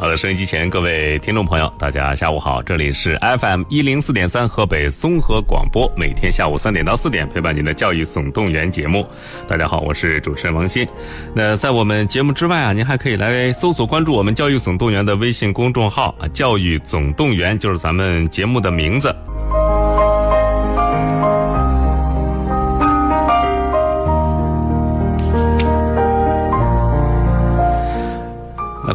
好的，收音机前各位听众朋友，大家下午好，这里是 FM 一零四点三河北综合广播，每天下午三点到四点陪伴您的教育总动员节目。大家好，我是主持人王鑫。那在我们节目之外啊，您还可以来搜索关注我们教育总动员的微信公众号啊，教育总动员就是咱们节目的名字。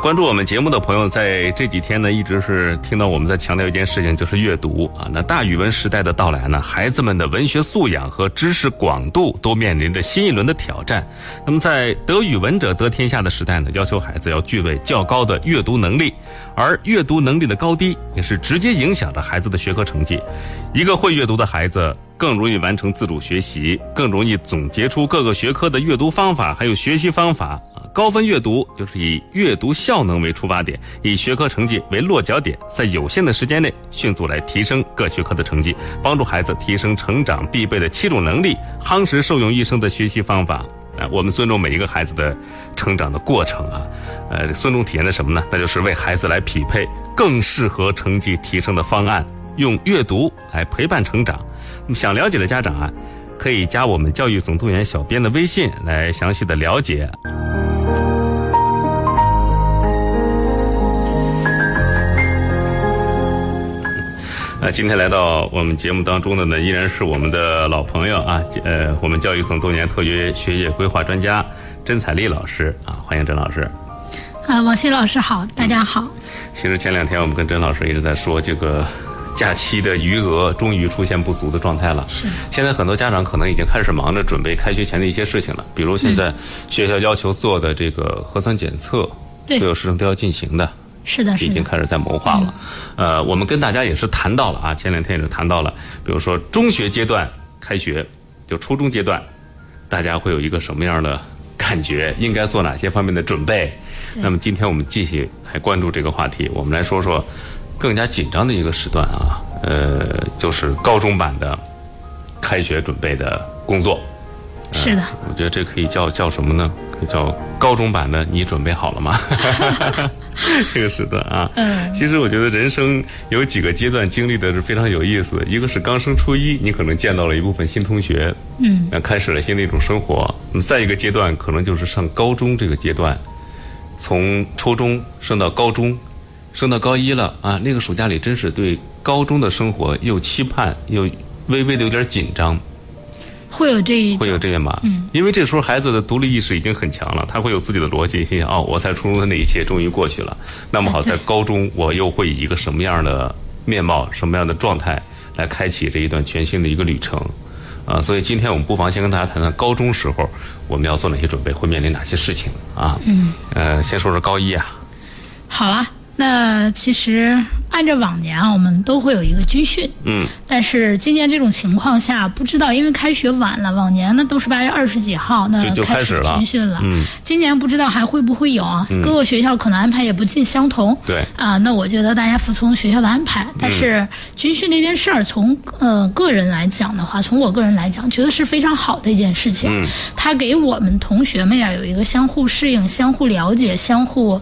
关注我们节目的朋友，在这几天呢，一直是听到我们在强调一件事情，就是阅读啊。那大语文时代的到来呢，孩子们的文学素养和知识广度都面临着新一轮的挑战。那么，在得语文者得天下的时代呢，要求孩子要具备较高的阅读能力，而阅读能力的高低也是直接影响着孩子的学科成绩。一个会阅读的孩子。更容易完成自主学习，更容易总结出各个学科的阅读方法，还有学习方法。高分阅读就是以阅读效能为出发点，以学科成绩为落脚点，在有限的时间内迅速来提升各学科的成绩，帮助孩子提升成长必备的七种能力，夯实受用一生的学习方法啊。我们尊重每一个孩子的成长的过程啊，呃，尊重体现的什么呢？那就是为孩子来匹配更适合成绩提升的方案，用阅读来陪伴成长。想了解的家长啊，可以加我们教育总动员小编的微信来详细的了解。那今天来到我们节目当中的呢，依然是我们的老朋友啊，呃，我们教育总动员特约学业规划专家甄彩丽老师啊，欢迎甄老师。啊，王鑫老师好，大家好。其实前两天我们跟甄老师一直在说这个。假期的余额终于出现不足的状态了。是。现在很多家长可能已经开始忙着准备开学前的一些事情了，比如现在学校要求做的这个核酸检测，所有事情都要进行的。是的，已经开始在谋划了。呃，我们跟大家也是谈到了啊，前两天也是谈到了，比如说中学阶段开学，就初中阶段，大家会有一个什么样的感觉？应该做哪些方面的准备？那么今天我们继续来关注这个话题，我们来说说。更加紧张的一个时段啊，呃，就是高中版的开学准备的工作。是的，我觉得这可以叫叫什么呢？可以叫高中版的，你准备好了吗？这个时段啊，嗯，其实我觉得人生有几个阶段经历的是非常有意思。一个是刚升初一，你可能见到了一部分新同学，嗯，那开始了新的一种生活。那么再一个阶段，可能就是上高中这个阶段，从初中升到高中。升到高一了啊！那个暑假里真是对高中的生活又期盼又微微的有点紧张，会有这一会有这样吧？嗯，因为这时候孩子的独立意识已经很强了，他会有自己的逻辑，心想哦，我在初中的那一切终于过去了，那么好，在 高中我又会以一个什么样的面貌、什么样的状态来开启这一段全新的一个旅程啊！所以今天我们不妨先跟大家谈谈高中时候我们要做哪些准备，会面临哪些事情啊？嗯，呃，先说说高一啊。好啊。那其实按照往年啊，我们都会有一个军训。嗯。但是今年这种情况下，不知道因为开学晚了，往年呢都是八月二十几号那开始军训了。嗯。今年不知道还会不会有啊？各个学校可能安排也不尽相同。对。啊，那我觉得大家服从学校的安排。但是军训这件事儿，从呃个人来讲的话，从我个人来讲，觉得是非常好的一件事情。嗯。它给我们同学们呀有一个相互适应、相互了解、相互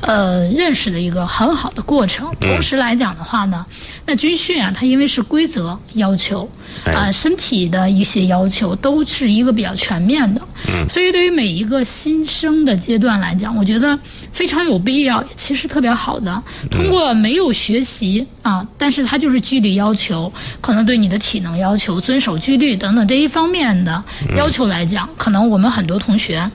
呃认识的一个。个很好的过程。同时来讲的话呢，那军训啊，它因为是规则要求，啊，身体的一些要求都是一个比较全面的。嗯，所以对于每一个新生的阶段来讲，我觉得非常有必要，其实特别好的。通过没有学习啊，但是它就是纪律要求，可能对你的体能要求、遵守纪律等等这一方面的要求来讲，可能我们很多同学。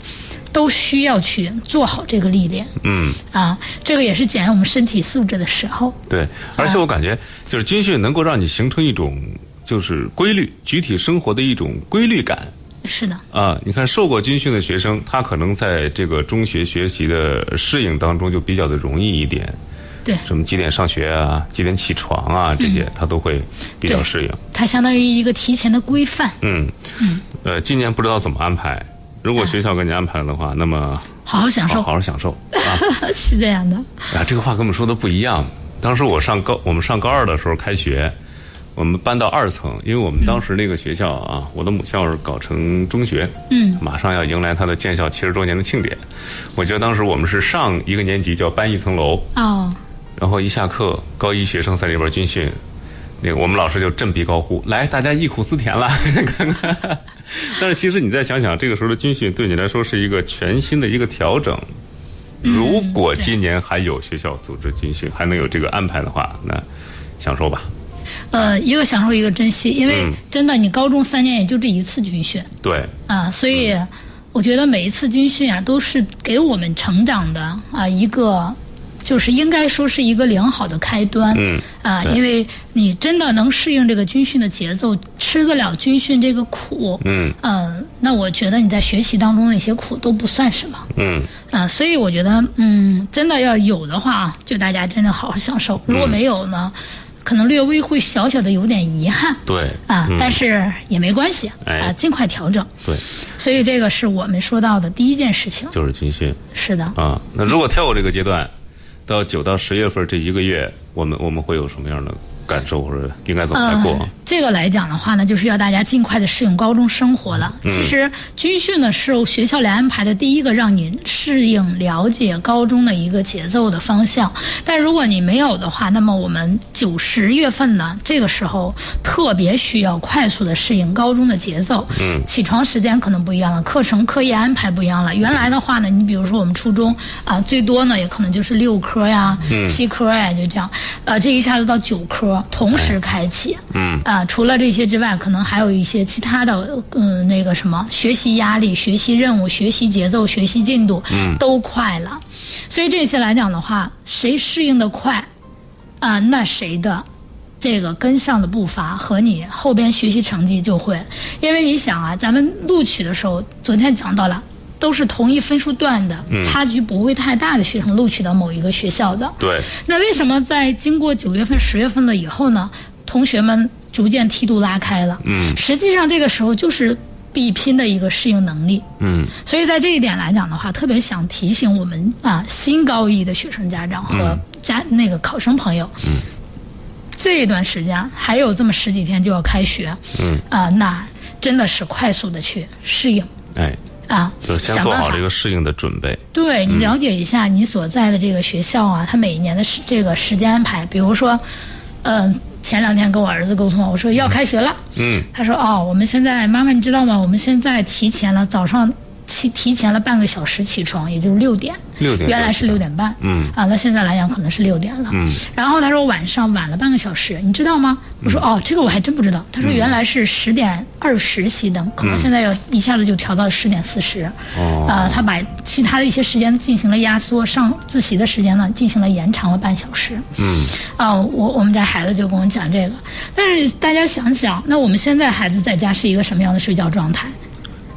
都需要去做好这个历练。嗯，啊，这个也是检验我们身体素质的时候。对，而且我感觉就是军训能够让你形成一种就是规律，集体生活的一种规律感。是的。啊，你看受过军训的学生，他可能在这个中学学习的适应当中就比较的容易一点。对。什么几点上学啊，几点起床啊，这些他都会比较适应。它相当于一个提前的规范。嗯。嗯。呃，今年不知道怎么安排。如果学校给你安排了的话，那么好好享受，好好享受 啊，是这样的。啊，这个话跟我们说的不一样。当时我上高，我们上高二的时候开学，我们搬到二层，因为我们当时那个学校啊，我的母校是搞成中学，嗯，马上要迎来它的建校七十周年的庆典。我记得当时我们是上一个年级就要搬一层楼，哦，然后一下课，高一学生在里边军训，那个我们老师就振臂高呼：“来，大家忆苦思甜了。”看看。但是其实你再想想，这个时候的军训对你来说是一个全新的一个调整。如果今年还有学校组织军训，还能有这个安排的话，那享受吧。呃，一个享受，一个珍惜，因为嗯真的，你高中三年也就这一次军训对，啊，所以我觉得每一次军训啊，都是给我们成长的啊一个，就是应该说是一个良好的开端。嗯啊，因为你真的能适应这个军训的节奏，吃得了军训这个苦，嗯嗯，那我觉得你在学习当中那些苦都不算什么。嗯啊，所以我觉得，嗯，真的要有的话啊，就大家真的好好享受；如果没有呢，可能略微会小小的有点遗憾对啊，嗯但是也没关系哎啊，尽快调整。对，所以这个是我们说到的第一件事情。就是军训是的，啊。那如果跳过这个阶段，到九到十月份这一个月，我们我们会有什么样的感受，或者应该怎么来过？呃，这个来讲的话呢，就是要大家尽快的适应高中生活了。嗯其实军训呢是学校来安排的第一个让你适应、了解高中的一个节奏的方向。但如果你没有的话，那么我们九十月份呢，这个时候特别需要快速的适应高中的节奏。嗯起床时间可能不一样了，课程课业安排不一样了。原来的话呢，你比如说我们初中啊、最多呢也可能就是六科呀、嗯七科呀，就这样。呃，这一下子到九科同时开启。嗯啊、除了这些之外，可能还有一些其他的，嗯、那个什么学习压力、学习任务、学习节奏、学习进度，嗯都快了。所以这些来讲的话，谁适应的快，啊、那谁的这个跟上的步伐和你后边学习成绩就会，因为你想啊，咱们录取的时候，昨天讲到了。都是同一分数段的，差距不会太大的学生录取到某一个学校的。对，那为什么在经过九月份、十月份了以后呢，同学们逐渐梯度拉开了？嗯。实际上这个时候就是必拼的一个适应能力。嗯。所以在这一点来讲的话，特别想提醒我们啊，新高一的学生家长和家、那个考生朋友，嗯，这一段时间还有这么十几天就要开学，嗯。啊，那真的是快速的去适应。哎，啊，就是先做好这个适应的准备。对你了解一下你所在的这个学校啊，它每一年的时这个时间安排，比如说，嗯、前两天跟我儿子沟通，我说要开学了，嗯。他说哦，我们现在妈妈你知道吗？我们现在提前了早上提提前了半个小时起床，也就是六点，六点原来是六点半，嗯。啊，那现在来讲可能是六点了，嗯，然后他说晚上晚了半个小时，你知道吗？我说哦，这个我还真不知道。他说原来是十点二十熄灯，可能现在要一下子就调到十点四十，哦。啊，他把其他的一些时间进行了压缩，上自习的时间呢进行了延长了半小时，嗯。啊，我我们家孩子就跟我讲这个，但是大家想想，那我们现在孩子在家是一个什么样的睡觉状态？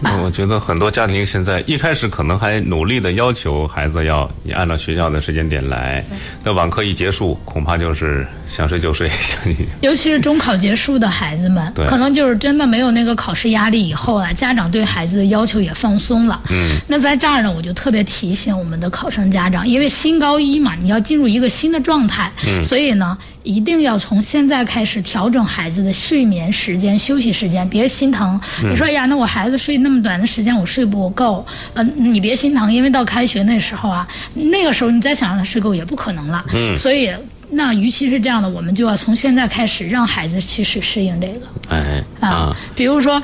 那我觉得很多家庭现在一开始可能还努力的要求孩子要你按照学校的时间点来，那网课一结束，恐怕就是想睡就睡，想你尤其是中考结束的孩子们，可能就是真的没有那个考试压力以后啊，家长对孩子的要求也放松了。嗯，那在这儿呢，我就特别提醒我们的考生家长，因为新高一嘛，你要进入一个新的状态，嗯，所以呢，一定要从现在开始调整孩子的睡眠时间、休息时间，别心疼。你说哎呀，那我孩子睡那么短的时间，我睡不够，嗯、你别心疼，因为到开学那时候啊，那个时候你再想让他睡够也不可能了。嗯，所以。那与其是这样的，我们就要从现在开始让孩子去适适应这个。哎啊啊，比如说，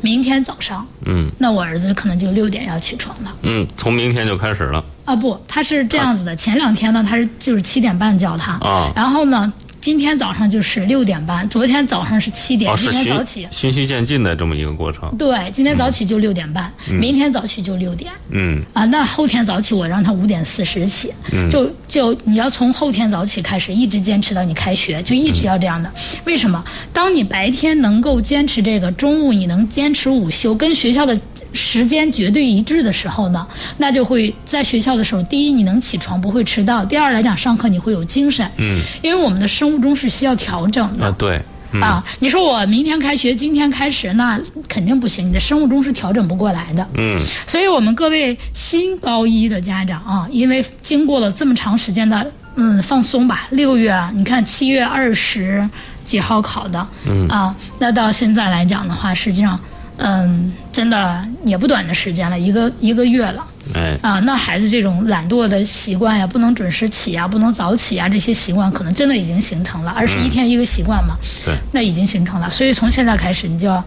明天早上，嗯。那我儿子可能就六点要起床了。嗯，从明天就开始了。啊不，他是这样子的，前两天呢，他是就是七点半叫他，啊。然后呢，今天早上就是六点半，昨天早上是七点，哦，今天早起。循序渐进的这么一个过程。对，今天早起就六点半，明天早起就六点。嗯啊，那后天早起我让他五点四十起，嗯就就你要从后天早起开始，一直坚持到你开学，就一直要这样的。为什么？当你白天能够坚持这个，中午你能坚持午休，跟学校的时间绝对一致的时候呢，那就会在学校的时候，第一你能起床不会迟到，第二来讲上课你会有精神，嗯，因为我们的生物钟是需要调整的。啊对，嗯啊，你说我明天开学，今天开始，那肯定不行，你的生物钟是调整不过来的。嗯所以我们各位新高一的家长啊，因为经过了这么长时间的嗯放松吧，六月啊，你看七月二十几号考的，嗯啊，那到现在来讲的话，实际上，嗯，真的也不短的时间了，一个一个月了。哎，啊，那孩子这种懒惰的习惯呀，不能准时起呀，不能早起呀，这些习惯可能真的已经形成了。二十一天一个习惯嘛，对，那已经形成了。所以从现在开始，你就要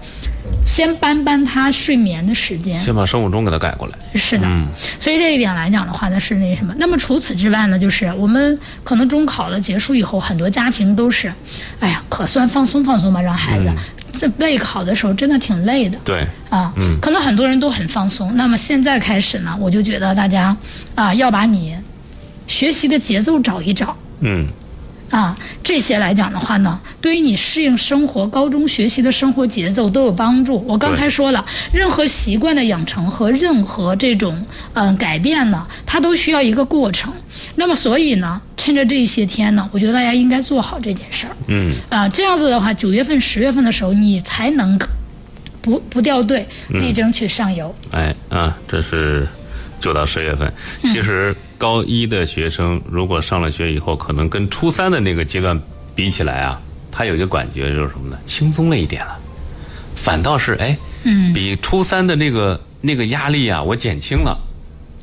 先搬搬他睡眠的时间。先把生物钟给他改过来。是的，嗯所以这一点来讲的话呢，是那什么？那么除此之外呢，就是我们可能中考了结束以后，很多家庭都是，哎呀，可算放松放松吧，让孩子。在备考的时候真的挺累的，对，啊，嗯，可能很多人都很放松。那么现在开始呢，我就觉得大家啊，要把你学习的节奏找一找，嗯。啊，这些来讲的话呢，对于你适应生活、高中学习的生活节奏都有帮助。我刚才说了，任何习惯的养成和任何这种嗯改变呢，它都需要一个过程。那么，所以呢，趁着这些天呢，我觉得大家应该做好这件事儿。嗯。啊，这样子的话，九月份、十月份的时候，你才能不不掉队，力争去上游。哎啊，这是。九到十月份，其实高一的学生如果上了学以后，可能跟初三的那个阶段比起来啊，他有一个感觉就是什么呢？轻松了一点了，反倒是哎，嗯，比初三的那个那个压力啊，我减轻了，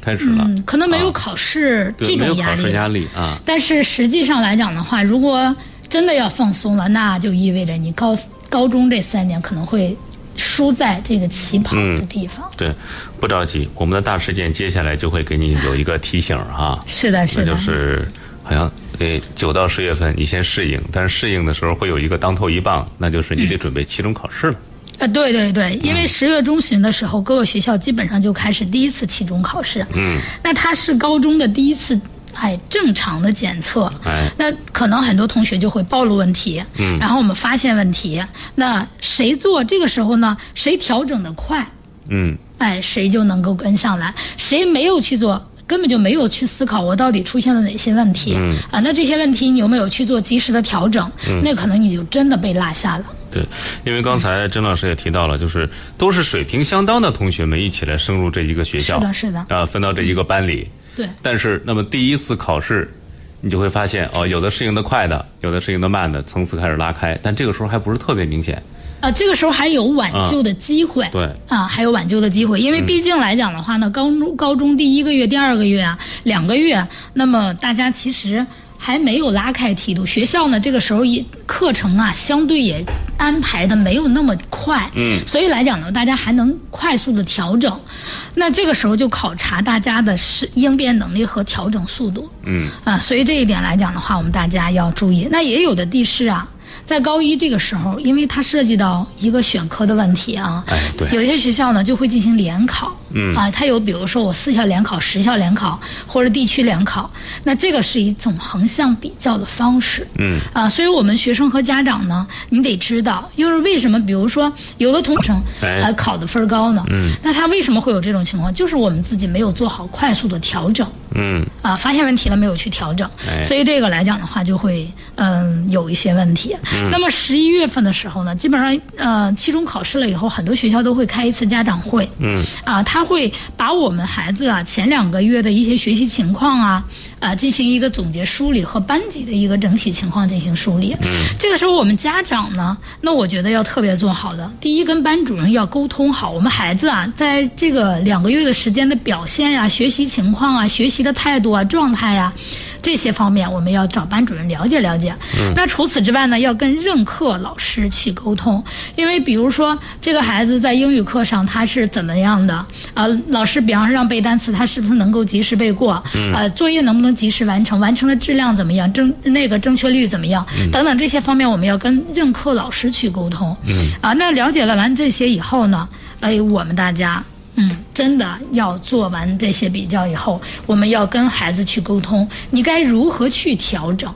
开始了。可能没有考试这种压力，压力啊。但是实际上来讲的话，如果真的要放松了，那就意味着你高高中这三年可能会。输在这个起跑的地方。对，不着急，我们的大事件接下来就会给你有一个提醒哈。是的，是的。那就是好像得九到十月份你先适应，但是适应的时候会有一个当头一棒，那就是你得准备期中考试了。啊，对对对，因为十月中旬的时候，各个学校基本上就开始第一次期中考试。嗯。那它是高中的第一次。哎，正常的检测，那可能很多同学就会暴露问题，嗯，然后我们发现问题，那谁做这个时候呢？谁调整的快，嗯，哎，谁就能够跟上来。谁没有去做，根本就没有去思考我到底出现了哪些问题，嗯，啊，那这些问题你有没有去做及时的调整？嗯，那可能你就真的被落下了。对，因为刚才甄老师也提到了，就是都是水平相当的同学们一起来升入这一个学校，是的，是的，啊，分到这一个班里。对，但是那么第一次考试，你就会发现哦，有的适应的快的，有的适应的慢的，层次开始拉开，但这个时候还不是特别明显。啊，这个时候还有挽救的机会。对，啊，还有挽救的机会，因为毕竟来讲的话呢，高中高中第一个月、第二个月啊，两个月，那么大家其实。还没有拉开梯度，学校呢这个时候也课程啊相对也安排的没有那么快，嗯，所以来讲呢，大家还能快速的调整，那这个时候就考察大家的是应变能力和调整速度，嗯，啊，所以这一点来讲的话，我们大家要注意。那也有的地市啊。在高一这个时候，因为它涉及到一个选科的问题啊，哎，对，有些学校呢就会进行联考，嗯，啊，它有比如说我四校联考、十校联考或者地区联考，那这个是一种横向比较的方式，嗯，啊，所以我们学生和家长呢，你得知道，又是为什么？比如说有的同学哎。考的分高呢，嗯，那他为什么会有这种情况？就是我们自己没有做好快速的调整，嗯，啊，发现问题了没有去调整，所以这个来讲的话就会嗯有一些问题。那么十一月份的时候呢，基本上呃，期中考试了以后，很多学校都会开一次家长会。嗯。啊，他会把我们孩子啊前两个月的一些学习情况啊，啊进行一个总结梳理和班级的一个整体情况进行梳理。嗯。这个时候我们家长呢，那我觉得要特别做好的，第一跟班主任要沟通好，我们孩子啊在这个两个月的时间的表现呀、学习情况啊、学习的态度啊、状态呀。这些方面我们要找班主任了解了解。嗯。那除此之外呢，要跟任课老师去沟通，因为比如说这个孩子在英语课上他是怎么样的？呃，老师比方说让背单词，他是不是能够及时背过？嗯。呃，作业能不能及时完成？完成的质量怎么样？正那个正确率怎么样？嗯。等等这些方面，我们要跟任课老师去沟通。嗯。啊，那了解了完这些以后呢，哎，我们大家。嗯，真的要做完这些比较以后，我们要跟孩子去沟通，你该如何去调整？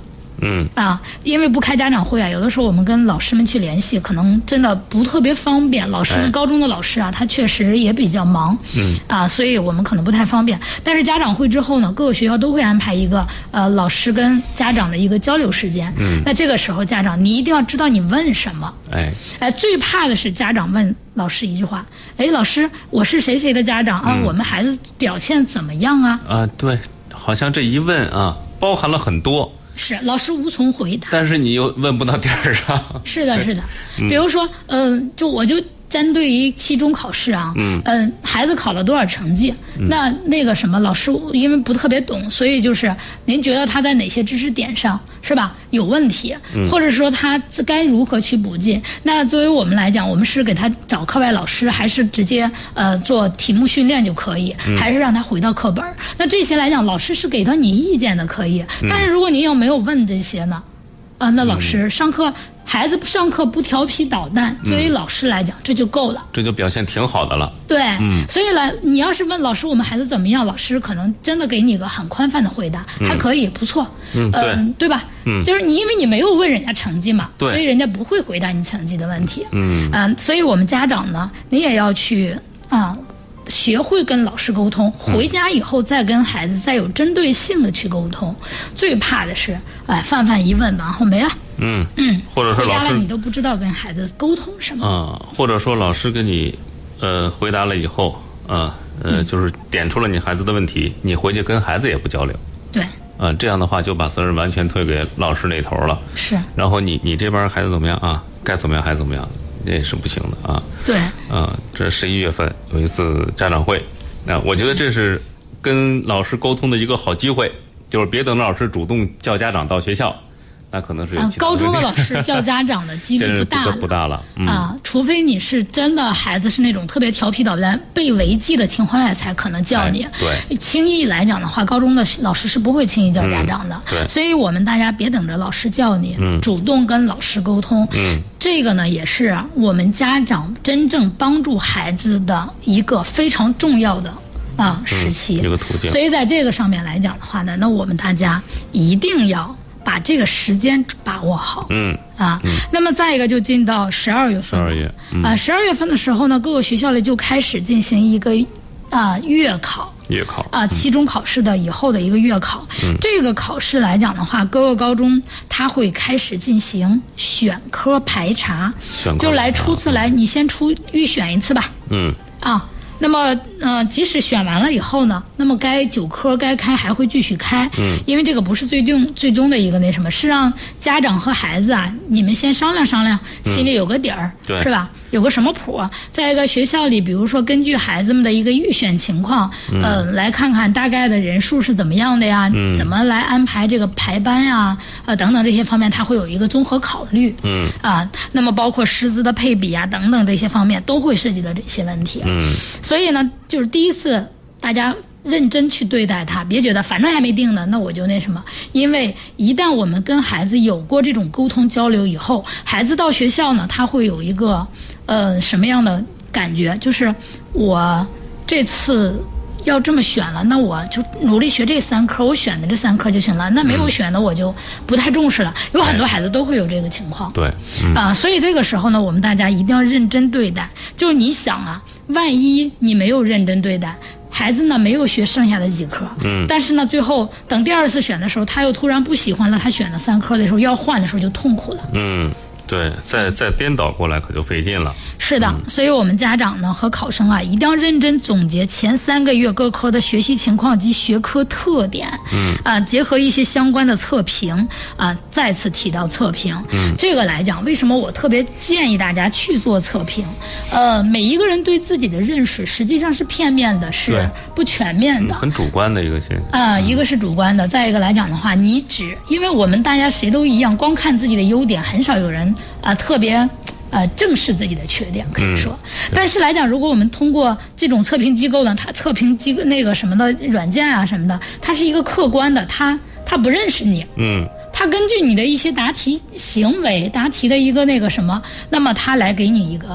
嗯啊，因为不开家长会啊，有的时候我们跟老师们去联系，可能真的不特别方便。老师们，高中的老师啊，他确实也比较忙，嗯啊，所以我们可能不太方便。但是家长会之后呢，各个学校都会安排一个呃老师跟家长的一个交流时间。嗯，那这个时候家长你一定要知道你问什么。哎哎，最怕的是家长问老师一句话：哎，老师，我是谁谁的家长啊？我们孩子表现怎么样啊？啊，对，好像这一问啊，包含了很多。是老师无从回答。但是你又问不到点儿上。是的，是的。比如说，嗯、就我就针对于期中考试啊，嗯、孩子考了多少成绩，那那个什么，老师因为不特别懂，所以就是您觉得他在哪些知识点上是吧有问题，或者说他该如何去补进？那作为我们来讲，我们是给他找课外老师，还是直接呃做题目训练就可以，还是让他回到课本儿？那这些来讲，老师是给到你意见的，可以。但是如果您要没有问这些呢？啊，那老师上课，孩子上课不调皮捣蛋，作为老师来讲，这就够了。这就表现挺好的了。对，所以来，你要是问老师我们孩子怎么样，老师可能真的给你个很宽泛的回答，还可以，不错，嗯对吧？嗯就是你因为你没有问人家成绩嘛，对所以人家不会回答你成绩的问题。嗯嗯，所以我们家长呢，你也要去啊。学会跟老师沟通，回家以后再跟孩子再有针对性的去沟通。最怕的是，哎，泛泛一问，然后没了。嗯嗯，或者说老师你都不知道跟孩子沟通什么。啊、或者说老师跟你呃回答了以后啊呃就是点出了你孩子的问题，你回去跟孩子也不交流对，啊、这样的话就把责任完全推给老师那头了。是，然后你你这边孩子怎么样啊？该怎么样还怎么样，那也是不行的啊。对，啊，这十一月份有一次家长会，那我觉得这是跟老师沟通的一个好机会，就是别等老师主动叫家长到学校，那可能是高中的老师叫家长的几率 不大了。不大了，嗯，啊，除非你是真的孩子是那种特别调皮捣蛋、被违纪的情况下，才可能叫你。哎对，轻易来讲的话，高中的老师是不会轻易叫家长的。嗯对所以我们大家别等着老师叫你，嗯主动跟老师沟通。嗯，这个呢，也是我们家长真正帮助孩子的一个非常重要的啊时期。一个途径所以在这个上面来讲的话呢，那我们大家一定要把这个时间把握好。嗯啊，那么再一个就进到十二月份了，12月嗯。啊，十二月份的时候呢，各个学校里就开始进行一个啊月考。月考啊，期中考试的以后的一个月考，嗯。这个考试来讲的话，各个高中它会开始进行选科排查，就来初次来，你先出预选一次吧，嗯。啊，那么呃，即使选完了以后呢，那么该九科该开还会继续开，嗯，因为这个不是最终最终的一个那什么，是让家长和孩子啊，你们先商量商量，心里有个底儿，对是吧？有个什么谱儿？在一个学校里，比如说根据孩子们的一个预选情况，呃，来看看大概的人数是怎么样的呀，怎么来安排这个排班呀，呃，等等这些方面，他会有一个综合考虑，嗯啊，那么包括师资的配比啊等等这些方面都会涉及到这些问题。嗯所以呢，就是第一次大家认真去对待他，别觉得反正还没定呢，那我就那什么。因为一旦我们跟孩子有过这种沟通交流以后，孩子到学校呢，他会有一个呃什么样的感觉？就是我这次。要这么选了，那我就努力学这三科，我选的这三科就行了。那没有选的，我就不太重视了。有很多孩子都会有这个情况。对，嗯啊，所以这个时候呢，我们大家一定要认真对待。就是你想啊，万一你没有认真对待，孩子呢没有学剩下的几科，嗯，但是呢，最后等第二次选的时候，他又突然不喜欢了他选了三科的时候，要换的时候就痛苦了。嗯，对，再再颠倒过来可就费劲了。是的，所以我们家长呢和考生啊，一定要认真总结前三个月各科的学习情况及学科特点，嗯，啊，结合一些相关的测评，啊，再次提到测评，嗯，这个来讲，为什么我特别建议大家去做测评？呃，每一个人对自己的认识实际上是片面的，是不全面的。很主观的一个现象。啊、一个是主观的，再一个来讲的话，你只因为我们大家谁都一样，光看自己的优点，很少有人啊、特别。呃，正视自己的缺点，可以说，但是来讲，如果我们通过这种测评机构呢，它测评机构那个什么的软件啊什么的，它是一个客观的，它它不认识你，嗯它根据你的一些答题行为、答题的一个那个什么，那么它来给你一个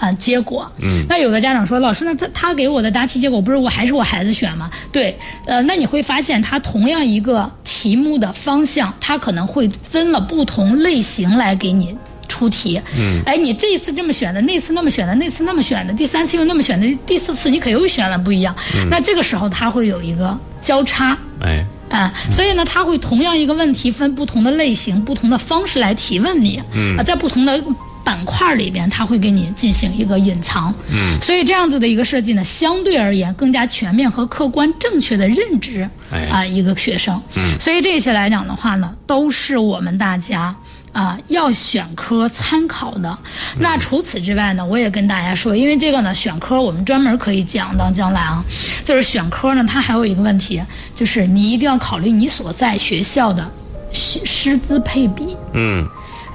啊、结果。嗯。那有的家长说，老师，那他他给我的答题结果不是我还是我孩子选吗？对，呃，那你会发现，它同样一个题目的方向，它可能会分了不同类型来给你。出题，嗯，哎，你这一次这么选的，那次那么选的，那次那么选的，第三次又那么选的，第四次你可又选了不一样，那这个时候他会有一个交叉，哎，啊，所以呢，他会同样一个问题分不同的类型、不同的方式来提问你，嗯，啊，在不同的板块里边，他会给你进行一个隐藏。嗯，所以这样子的一个设计呢，相对而言更加全面和客观正确的认知哎。啊一个学生。嗯。所以这些来讲的话呢，都是我们大家。啊，要选科参考的。那除此之外呢，我也跟大家说，因为这个呢，选科我们专门可以讲到将来啊，就是选科呢，它还有一个问题，就是你一定要考虑你所在学校的师师资配比。嗯，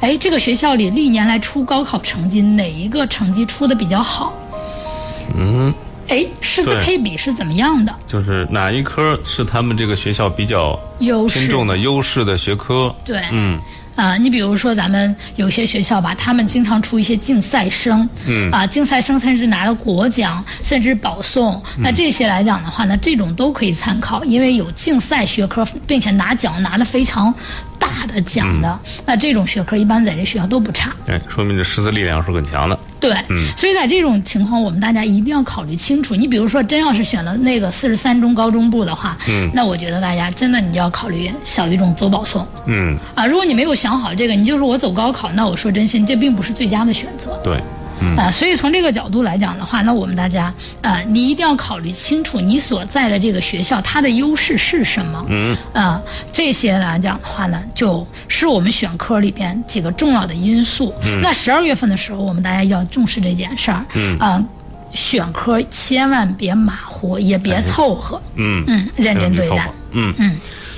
哎，这个学校里历年来出高考成绩，哪一个成绩出的比较好？嗯，哎，师资配比是怎么样的？就是哪一科是他们这个学校比较优势偏重的优势的学科？对，嗯，啊，你比如说咱们有些学校吧，他们经常出一些竞赛生，嗯啊，竞赛生甚至拿了国奖，甚至保送。那这些来讲的话呢，这种都可以参考，因为有竞赛学科，并且拿奖拿的非常大的奖的，那这种学科一般在这学校都不差。哎，说明这师资力量是很强的。对，嗯所以在这种情况，我们大家一定要考虑清楚。你比如说，真要是选了那个四十三中高中部的话，嗯那我觉得大家真的你就要考虑小语种走保送嗯，啊。如果你没有想好这个，你就是我走高考，那我说真心，这并不是最佳的选择。对，嗯啊，所以从这个角度来讲的话，那我们大家啊，你一定要考虑清楚你所在的这个学校它的优势是什么。嗯，啊，这些来讲的话呢，就是我们选科里边几个重要的因素。嗯那十二月份的时候，我们大家要重视这件事儿。嗯啊，选科千万别马虎，也别凑合。嗯嗯，认真对待。嗯嗯，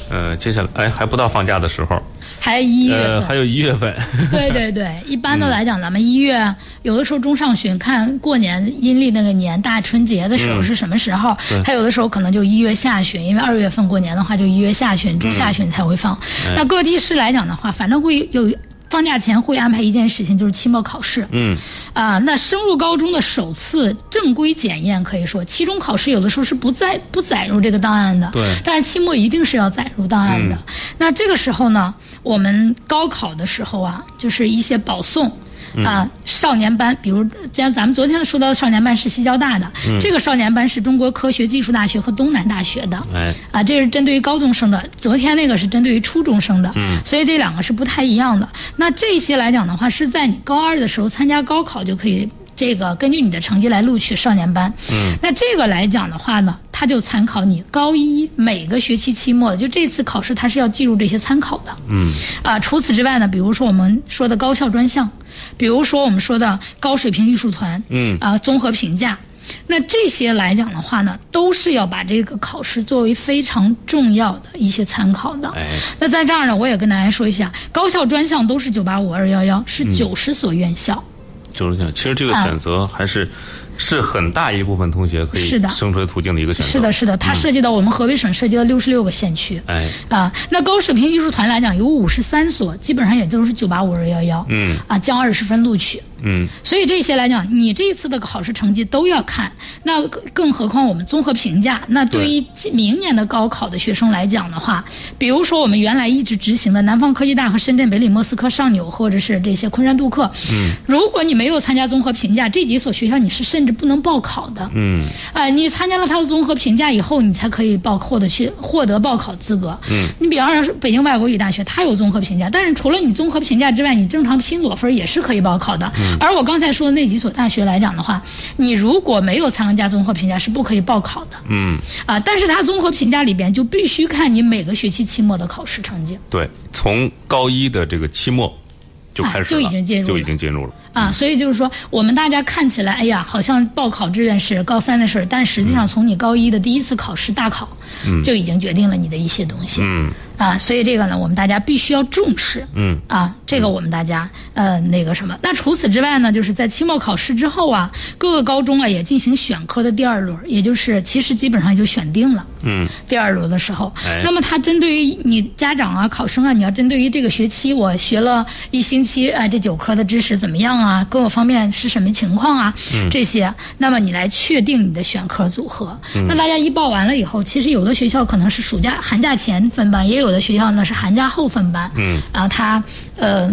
呃，接下来哎还不到放假的时候，还一月呃，还有一月份。对对对，一般嗯的来讲，咱们一月有的时候中上旬看过年阴历那个年大春节的时候嗯是什么时候？对还有的时候可能就一月下旬，因为二月份过年的话就一月下旬、中下旬才会放。哎那各地市来讲的话，反正会有放假前会安排一件事情，就是期末考试。嗯啊，那升入高中的首次正规检验，可以说期中考试有的时候是不载不载入这个档案的，对但是期末一定是要载入档案的。那这个时候呢，我们高考的时候啊，就是一些保送。啊，少年班，比如像咱们昨天说到的少年班是西交大的，这个少年班是中国科学技术大学和东南大学的。哎啊，这是针对于高中生的，昨天那个是针对于初中生的，嗯，所以这两个是不太一样的。那这些来讲的话，是在你高二的时候参加高考就可以，这个根据你的成绩来录取少年班，嗯，那这个来讲的话呢，它就参考你高一每个学期期末，就这次考试他是要记录这些参考的，嗯啊，除此之外呢，比如说我们说的高校专项，比如说我们说的高水平艺术团，嗯啊，综合评价。那这些来讲的话呢，都是要把这个考试作为非常重要的一些参考的。哎那在这儿呢，我也跟大家说一下，高校专项都是九八五二幺幺，是嗯九十所院校。九十所。其实这个啊选择还是是很大一部分同学可以生存途径的一个选择。是的，是的，它涉及到我们河北省涉及到六十六个县区。哎啊，那高水平艺术团来讲有五十三所，基本上也都是九八五二幺幺。嗯啊，降二十分录取。嗯所以这些来讲，你这一次的考试成绩都要看。那更更何况我们综合评价，那对于明年的高考的学生来讲的话，比如说我们原来一直执行的南方科技大和深圳北理莫斯科上纽，或者是这些昆山杜克，嗯，如果你没有参加综合评价，这几所学校你是甚至不能报考的。嗯啊、你参加了他的综合评价以后，你才可以报获得去获得报考资格。嗯，你比方说北京外国语大学，它有综合评价，但是除了你综合评价之外，你正常拼裸分也是可以报考的。嗯而我刚才说的那几所大学来讲的话，你如果没有参加综合评价是不可以报考的。嗯，啊，但是它综合评价里边就必须看你每个学期期末的考试成绩。对，从高一的这个期末就开始，啊就已经进入就已经进入了。啊，所以就是说，我们大家看起来，哎呀，好像报考志愿是高三的事儿，但实际上从你高一的第一次考试大考，就已经决定了你的一些东西。嗯啊，所以这个呢，我们大家必须要重视。嗯啊，这个我们大家呃那个什么。那除此之外呢，就是在期末考试之后啊，各个高中啊也进行选科的第二轮，也就是其实基本上也就选定了。嗯第二轮的时候，哎那么它针对于你家长啊、考生啊，你要针对于这个学期我学了一星期，哎、这九科的知识怎么样啊？各个方面是什么情况啊？嗯这些，那么你来确定你的选科组合。嗯那大家一报完了以后，其实有的学校可能是暑假、寒假前分班，也有的学校呢是寒假后分班。嗯，啊，他呃。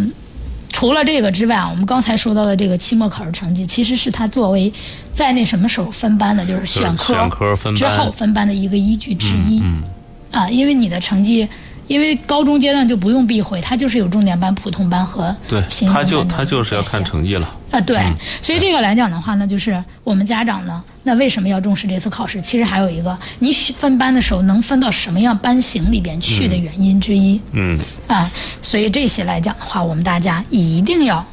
除了这个之外啊，我们刚才说到的这个期末考试成绩，其实是他作为在那什么时候分班的，就是选科选科分班之后分班的一个依据之一。嗯啊，因为你的成绩因为高中阶段就不用避讳，它就是有重点班、普通班和对，他就他就是要看成绩了。啊，对，嗯所以这个来讲的话呢，就是我们家长呢，那为什么要重视这次考试？其实还有一个，你选分班的时候能分到什么样班型里边去的原因之一。嗯啊，所以这些来讲的话，我们大家一定要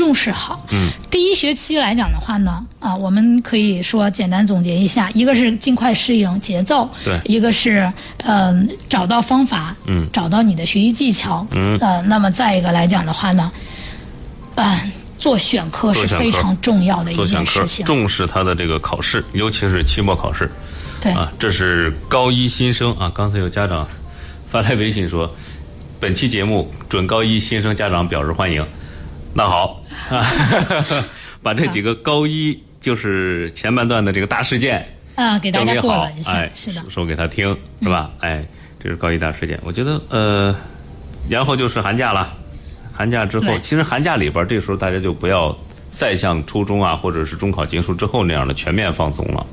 重视好。嗯，第一学期来讲的话呢，啊，我们可以说简单总结一下，一个是尽快适应节奏，对一个是嗯、找到方法，嗯找到你的学习技巧，嗯呃，那么再一个来讲的话呢，啊、做选科是非常重要的一做选科件事情。重视他的这个考试，尤其是期末考试。对，啊，这是高一新生啊。刚才有家长发来微信说，本期节目准高一新生家长表示欢迎。那好，啊、把这几个高一就是前半段的这个大事件啊，给大家过了一，下，哎，是的，说给他听，是吧？哎，这是高一大事件。我觉得呃，然后就是寒假了，寒假之后，其实寒假里边儿这时候大家就不要再像初中啊或者是中考结束之后那样的全面放松了。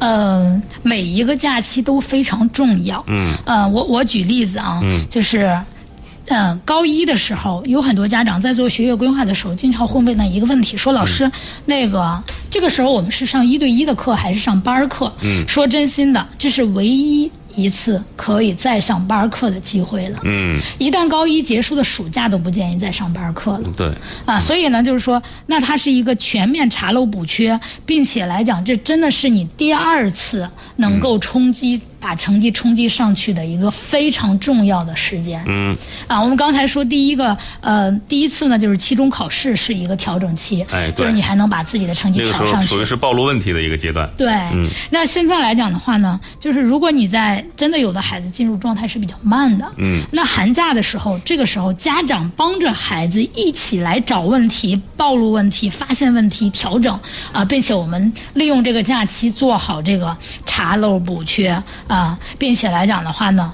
呃，每一个假期都非常重要。嗯，呃，我我举例子啊，嗯就是，嗯、高一的时候，有很多家长在做学业规划的时候，经常会问到一个问题，说老师，嗯那个这个时候我们是上一对一的课还是上班儿课？嗯说真心的，这是唯一一次可以再上班儿课的机会了。嗯，一旦高一结束的暑假都不建议再上班儿课了。对，啊，所以呢，就是说，那它是一个全面查漏补缺，并且来讲，这真的是你第二次能够冲击、把成绩冲击上去的一个非常重要的时间。嗯，啊，我们刚才说第一个，呃，第一次呢，就是期中考试是一个调整期，哎对就是你还能把自己的成绩调上去。候属于是暴露问题的一个阶段。对，嗯那现在来讲的话呢，就是如果你在真的有的孩子进入状态是比较慢的，嗯，那寒假的时候，这个时候家长帮着孩子一起来找问题、暴露问题、发现问题、调整啊、并且我们利用这个假期做好这个查漏补缺啊、并且来讲的话呢。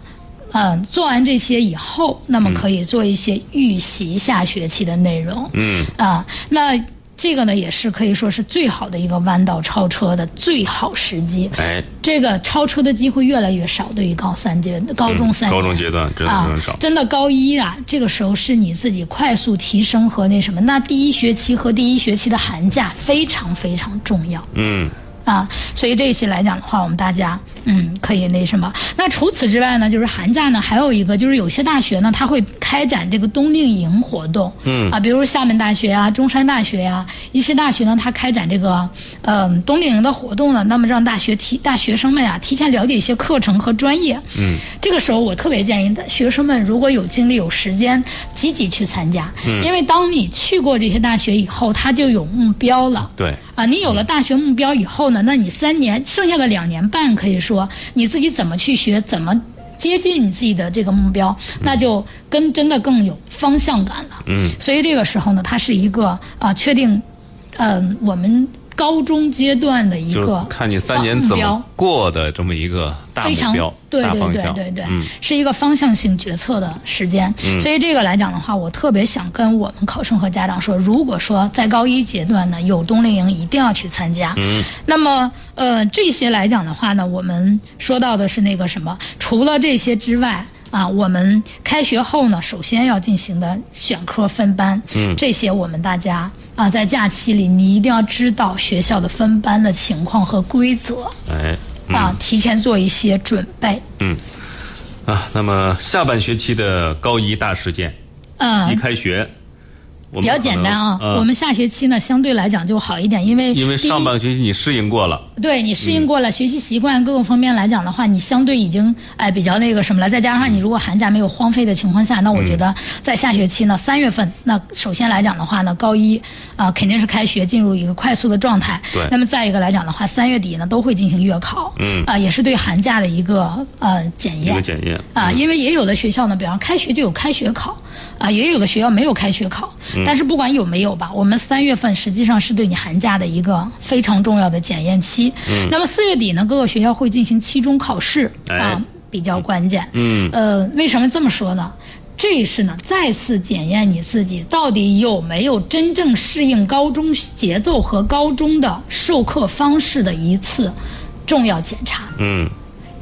嗯，做完这些以后，那么可以做一些预习下学期的内容。嗯啊，那这个呢也是可以说是最好的一个弯道超车的最好时机。哎，这个超车的机会越来越少，对于高三阶、高中三、嗯高中阶段真的啊很少。真的高一啊，这个时候是你自己快速提升和那什么。那第一学期和第一学期的寒假非常非常重要。嗯啊，所以这一些来讲的话，我们大家嗯可以那什么。那除此之外呢，就是寒假呢还有一个，就是有些大学呢，它会开展这个冬令营活动。嗯啊，比如厦门大学啊、中山大学呀、一些大学呢，它开展这个嗯、冬令营的活动呢，那么让大学提大学生们呀、提前了解一些课程和专业。嗯，这个时候我特别建议的学生们，如果有精力有时间，积极去参加。嗯，因为当你去过这些大学以后，他就有目标了。对，啊，你有了大学目标以后呢，那你三年剩下的两年半，可以说你自己怎么去学，怎么接近你自己的这个目标，那就跟真的更有方向感了。嗯，所以这个时候呢，它是一个啊、确定，嗯、我们高中阶段的一个看你三年怎么过的这么一个大目非常标、对对。对对对，嗯是一个方向性决策的时间。所以这个来讲的话，我特别想跟我们考生和家长说，如果说在高一阶段呢有冬令营，一定要去参加。嗯，那么呃这些来讲的话呢，我们说到的是那个什么，除了这些之外。啊，我们开学后呢，首先要进行的选科分班，嗯这些我们大家啊，在假期里你一定要知道学校的分班的情况和规则哎，啊，提前做一些准备。嗯啊，那么下半学期的高一大事件，嗯一，开学，比较简单啊。呃我们下学期呢，相对来讲就好一点，因为因为上半学期你适应过了，对你适应过了，学习习惯各个方面来讲的话，你相对已经哎比较那个什么了。再加上你如果寒假没有荒废的情况下，那我觉得在下学期呢，三月份，那首先来讲的话呢，高一啊、肯定是开学进入一个快速的状态。对那么再一个来讲的话，三月底呢都会进行月考。嗯啊、也是对寒假的一个呃检验一个。检验啊，因为也有的学校呢，比方开学就有开学考，啊，也有的学校没有开学考。嗯但是不管有没有吧，我们三月份实际上是对你寒假的一个非常重要的检验期。嗯。那么四月底呢，各个学校会进行期中考试哎啊，比较关键。嗯呃，为什么这么说呢？这是呢，再次检验你自己到底有没有真正适应高中节奏和高中的授课方式的一次重要检查。嗯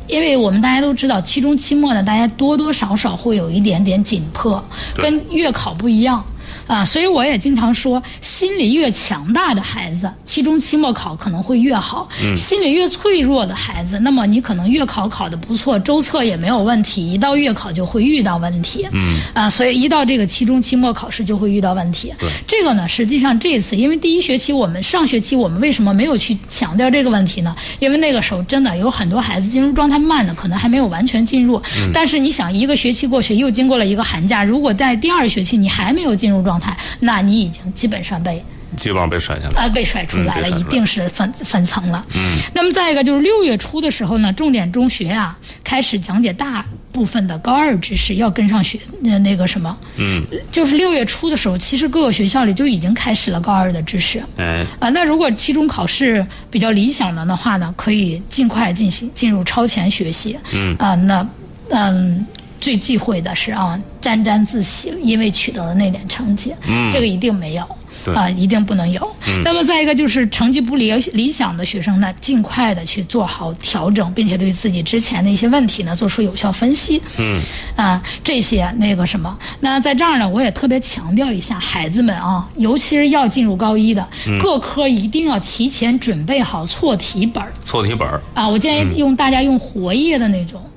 因为我们大家都知道，期中、期末呢，大家多多少少会有一点点紧迫，跟月考不一样。啊，所以我也经常说，心理越强大的孩子，期中、期末考可能会越好；心理越脆弱的孩子，那么你可能月考考得不错，周测也没有问题，一到月考就会遇到问题。嗯，啊，所以一到这个期中、期末考试就会遇到问题。对这个呢，实际上这次因为第一学期我们上学期我们为什么没有去强调这个问题呢？因为那个时候真的有很多孩子进入状态慢的，可能还没有完全进入。嗯但是你想，一个学期过去，又经过了一个寒假，如果在第二学期你还没有进入状态，那你已经基本上被基本上被甩下来。呃被甩出来了，一定是分分层了。嗯。那么再一个就是六月初的时候呢，重点中学啊开始讲解大部分的高二知识，要跟上学呃那个什么。嗯。就是六月初的时候，其实各个学校里就已经开始了高二的知识。哎，啊，那如果期中考试比较理想的的话呢，可以尽快进行进入超前学习。嗯啊，那嗯，最忌讳的是啊，沾沾自喜，因为取得了那点成绩，嗯这个一定没有。对啊，一定不能有。那么再一个就是成绩不理理想的学生呢，尽快的去做好调整，并且对自己之前的一些问题呢做出有效分析。嗯，啊，这些那个什么，那在这儿呢，我也特别强调一下，孩子们啊，尤其是要进入高一的，嗯各科一定要提前准备好错题本儿错题本儿，啊。我建议用大家用活页的那种。嗯，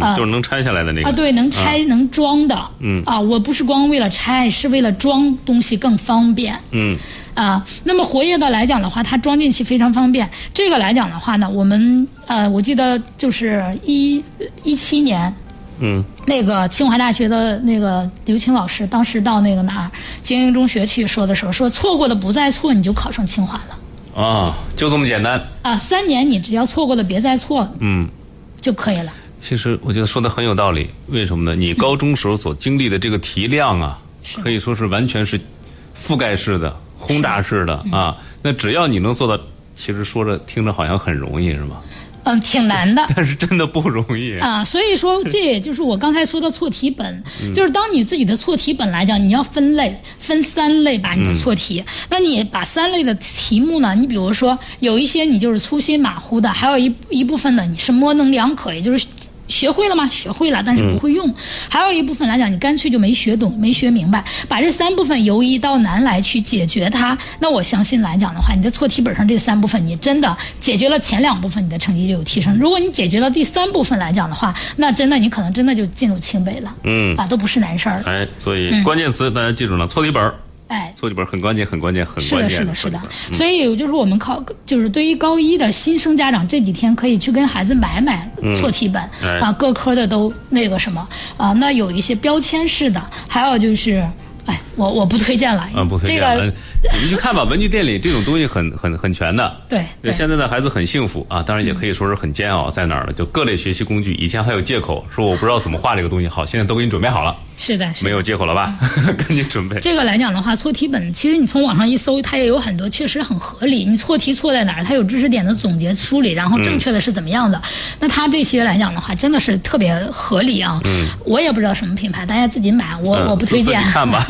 啊就是能拆下来的那个。啊，对，能拆、能装的，嗯啊，我不是光为了拆，是为了装东西更方便，嗯啊，那么活页的来讲的话，它装进去非常方便。这个来讲的话呢，我们呃，我记得就是一一七年，嗯那个清华大学的那个刘青老师，当时到那个哪儿精英中学去说的时候，说错过的不再错，你就考上清华了啊，就这么简单。啊，三年你只要错过的别再错嗯，就可以了。其实我觉得说的很有道理。为什么呢？你高中时候所经历的这个题量啊，是可以说是完全是覆盖式的、轰炸式的啊。那只要你能做到，其实说着听着好像很容易，是吧？嗯，挺难的。但是真的不容易。啊，所以说这也就是我刚才说的错题本，就是当你自己的错题本来讲，你要分类，分三类把你的错题。那你把三类的题目呢，你比如说有一些你就是粗心马虎的，还有一一部分呢你是模棱两可，也就是。学会了吗？学会了，但是不会用。还有一部分来讲，你干脆就没学懂、没学明白。把这三部分由易到难来去解决它，那我相信来讲的话，你的错题本上这三部分，你真的解决了前两部分，你的成绩就有提升。如果你解决了第三部分来讲的话，那真的你可能真的就进入清北了。嗯，啊，都不是难事儿了。哎，所以关键词大家记住了，错题本儿，哎，错题本很关键，很关键，很，关键是的，是的是的。所以就是我们考，就是对于高一的新生家长，这几天可以去跟孩子买买错题本、哎啊，各科的都那个什么啊，那有一些标签式的，还有就是，哎，我我不推荐了，嗯，不推荐。这个嗯你们去看吧，文具店里这种东西很很很全的。对对现在的孩子很幸福啊，当然也可以说是很煎熬，在哪儿呢？就各类学习工具，以前还有借口说我不知道怎么画这个东西，好，现在都给你准备好了，是的，是的没有借口了吧？赶紧准备。这个来讲的话，错题本其实你从网上一搜，它也有很多确实很合理。你错题错在哪儿？它有知识点的总结梳理，然后正确的是怎么样的？那它这些来讲的话，真的是特别合理啊。嗯，我也不知道什么品牌，大家自己买，我、嗯我不推荐。看吧，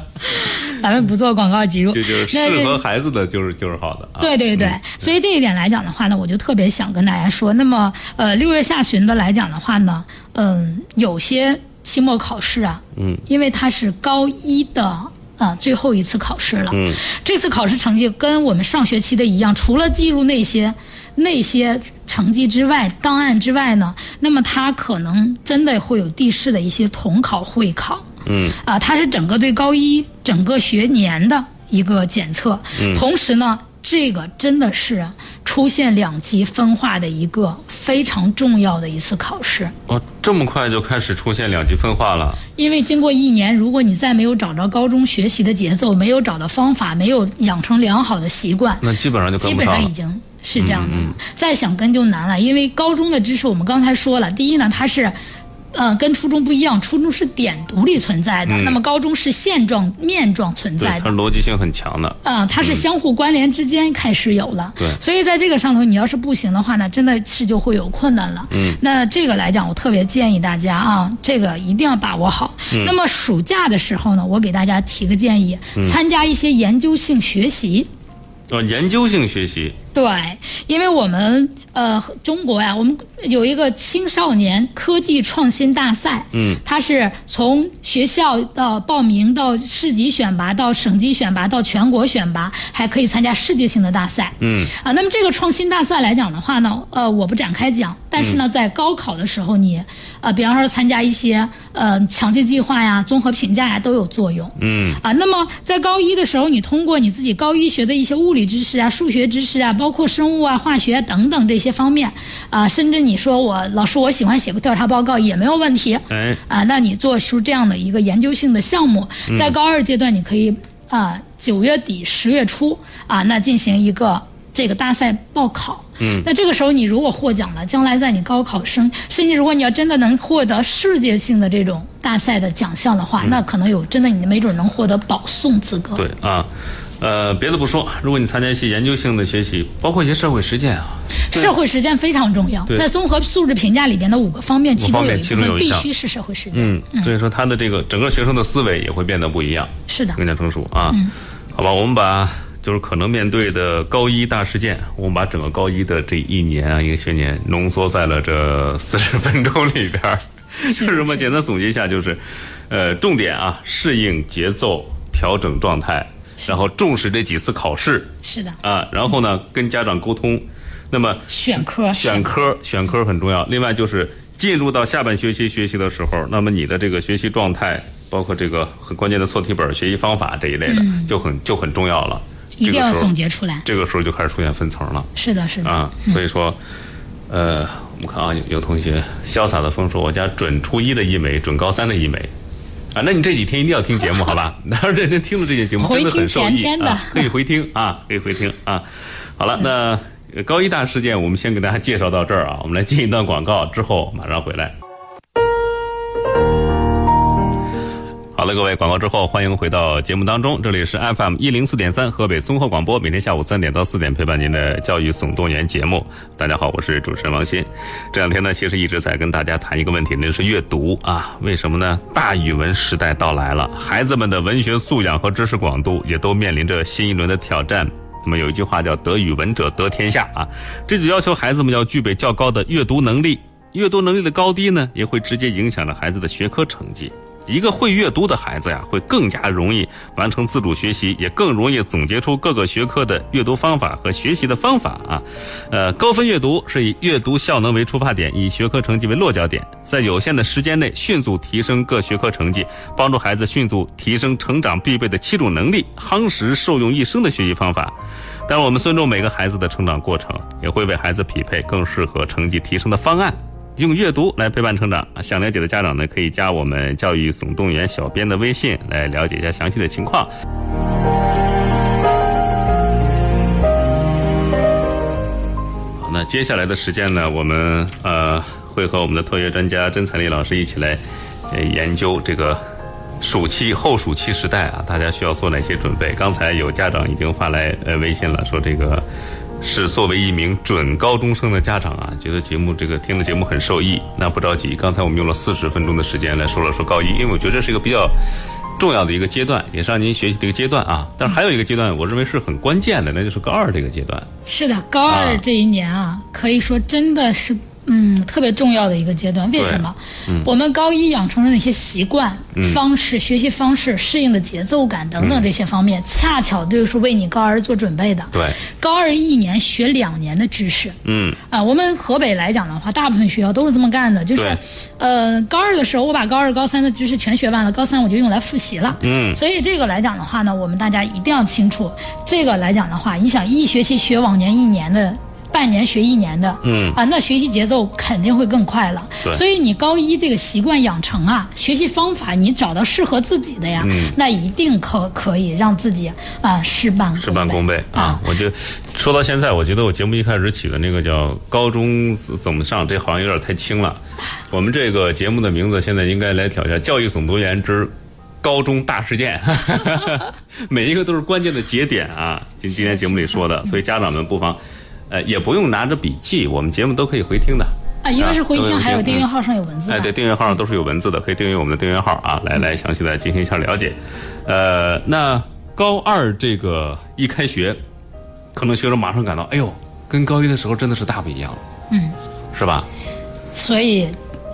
咱们不做广告植入。这就是适合孩子的，就是就是好的啊。对对对，所以这一点来讲的话呢，我就特别想跟大家说，那么呃，六月下旬的来讲的话呢，嗯、有些期末考试啊，嗯，因为它是高一的。啊，最后一次考试了。嗯，这次考试成绩跟我们上学期的一样，除了记录那些那些成绩之外，档案之外呢，那么它可能真的会有地市的一些统考会考。嗯，啊，它是整个对高一整个学年的一个检测。嗯同时呢，这个真的是出现两极分化的一个非常重要的一次考试。哦，这么快就开始出现两极分化了。因为经过一年，如果你再没有找着高中学习的节奏，没有找到方法，没有养成良好的习惯，那基本上就跟基不上了。本上已经是这样的了。再想跟就难了，因为高中的知识我们刚才说了，第一呢，它是。呃，跟初中不一样，初中是点独立存在的，那么高中是线状、面状存，在的它。逻辑性很强的。啊、它是相互关联之间开始有了，对所以在这个上头，你要是不行的话呢，真的是就会有困难了。嗯，那这个来讲，我特别建议大家啊，这个一定要把握好。那么暑假的时候呢，我给大家提个建议，参加一些研究性学习。呃，研究性学习，对，因为我们呃，中国呀，我们有一个青少年科技创新大赛，嗯，它是从学校到报名到市级选拔到省级选拔到全国选拔，还可以参加世界性的大赛，嗯，啊，那么这个创新大赛来讲的话呢，呃，我不展开讲，但是呢，在高考的时候你，呃，比方说参加一些呃强基计划呀、综合评价呀都有作用，嗯，啊，那么在高一的时候，你通过你自己高一学的一些物理知识啊、数学知识啊，包括生物啊、化学等等这些方面，啊，甚至你说我老师我喜欢写个调查报告也没有问题，哎，啊，那你做出这样的一个研究性的项目，在高二阶段你可以啊九月底十月初啊那进行一个这个大赛报考。嗯，那这个时候你如果获奖了，将来在你高考生，甚至如果你要真的能获得世界性的这种大赛的奖项的话，那可能有真的你没准能获得保送资格。对啊，呃，别的不说，如果你参加一些研究性的学习，包括一些社会实践啊，社会实践非常重要，在综合素质评价里边的五个方面，其中有一必须是社会实践。嗯，所以说他的这个整个学生的思维也会变得不一样，是的。更加成熟啊。好吧，我们把就是可能面对的高一大事件，我们把整个高一的这一年啊，一个学年浓缩在了这四十分钟里边儿。就是我们简单总结一下，就是，呃，重点啊，适应节奏，调整状态，然后重视这几次考试是的，啊，然后呢跟家长沟通，那么选科选科选科很重要。另外就是进入到下半学期学习的时候，那么你的这个学习状态，包括这个很关键的错题本、学习方法这一类的，就很就很重要了。一定要总结出来。这个时候就开始出现分层了是的，是的。啊。所以说，呃，我们看啊，有有同学潇洒的风说，我家准初一的一枚，准高三的一美。啊，那你这几天一定要听节目，好吧？然后认真听了这些节目，真的很受益啊，可以回听啊，可以回听啊。好了，那呃高一大事件我们先给大家介绍到这儿啊，我们来进一段广告，之后马上回来。好了，各位，广告之后欢迎回到节目当中，这里是 FM 一零四点三河北综合广播，每天下午三点到四点陪伴您的教育总动员节目。大家好，我是主持人王鑫。这两天呢，其实一直在跟大家谈一个问题，那就是阅读啊。为什么呢？大语文时代到来了，孩子们的文学素养和知识广度也都面临着新一轮的挑战。那么有一句话叫“得语文者得天下”啊，这就要求孩子们要具备较高的阅读能力。阅读能力的高低呢，也会直接影响着孩子的学科成绩。一个会阅读的孩子呀，会更加容易完成自主学习，也更容易总结出各个学科的阅读方法和学习的方法啊。呃，高分阅读是以阅读效能为出发点，以学科成绩为落脚点，在有限的时间内迅速提升各学科成绩，帮助孩子迅速提升成长必备的七种能力，夯实受用一生的学习方法。但，我们尊重每个孩子的成长过程，也会为孩子匹配更适合成绩提升的方案。用阅读来陪伴成长，想了解的家长呢，可以加我们教育总动员小编的微信来了解一下详细的情况。好，那接下来的时间呢，我们呃会和我们的特约专家甄彩丽老师一起来研究这个暑期后暑期时代啊，大家需要做哪些准备？刚才有家长已经发来呃微信了，说这个。是作为一名准高中生的家长啊，觉得节目这个听了节目很受益。那不着急，刚才我们用了四十分钟的时间来说了说高一，因为我觉得这是一个比较重要的一个阶段，也是让您学习的一个阶段啊。但是还有一个阶段，我认为是很关键的，那就是高二这个阶段。是的，高二这一年啊，可以说真的是嗯特别重要的一个阶段。为什么？嗯我们高一养成的那些习惯、方式、学习方式、适应的节奏感等等这些方面，恰巧就是为你高二做准备的。对，高二一年学两年的知识。嗯啊，我们河北来讲的话，大部分学校都是这么干的，就是，呃，高二的时候我把高二、高三的知识全学完了，高三我就用来复习了。嗯所以这个来讲的话呢，我们大家一定要清楚，这个来讲的话，你想一学期学往年一年的。半年学一年的，嗯啊，那学习节奏肯定会更快了。对所以你高一这个习惯养成啊，学习方法你找到适合自己的呀，嗯那一定可可以让自己啊事半事半功倍啊！我就说到现在，我觉得我节目一开始起的那个叫“高中怎么上”，这好像有点太轻了。我们这个节目的名字现在应该来挑战“教育总动员之高中大事件”，每一个都是关键的节点啊！今今天节目里说的，所以家长们不妨，呃，也不用拿着笔记，我们节目都可以回听的。啊，一个是回听，还有订阅嗯号上有文字的。哎，对，订阅号上都是有文字的，可以订阅我们的订阅号啊，来来详细的进行一下了解。呃，那高二这个一开学，可能学生马上感到，哎呦，跟高一的时候真的是大不一样了，嗯，是吧？所以，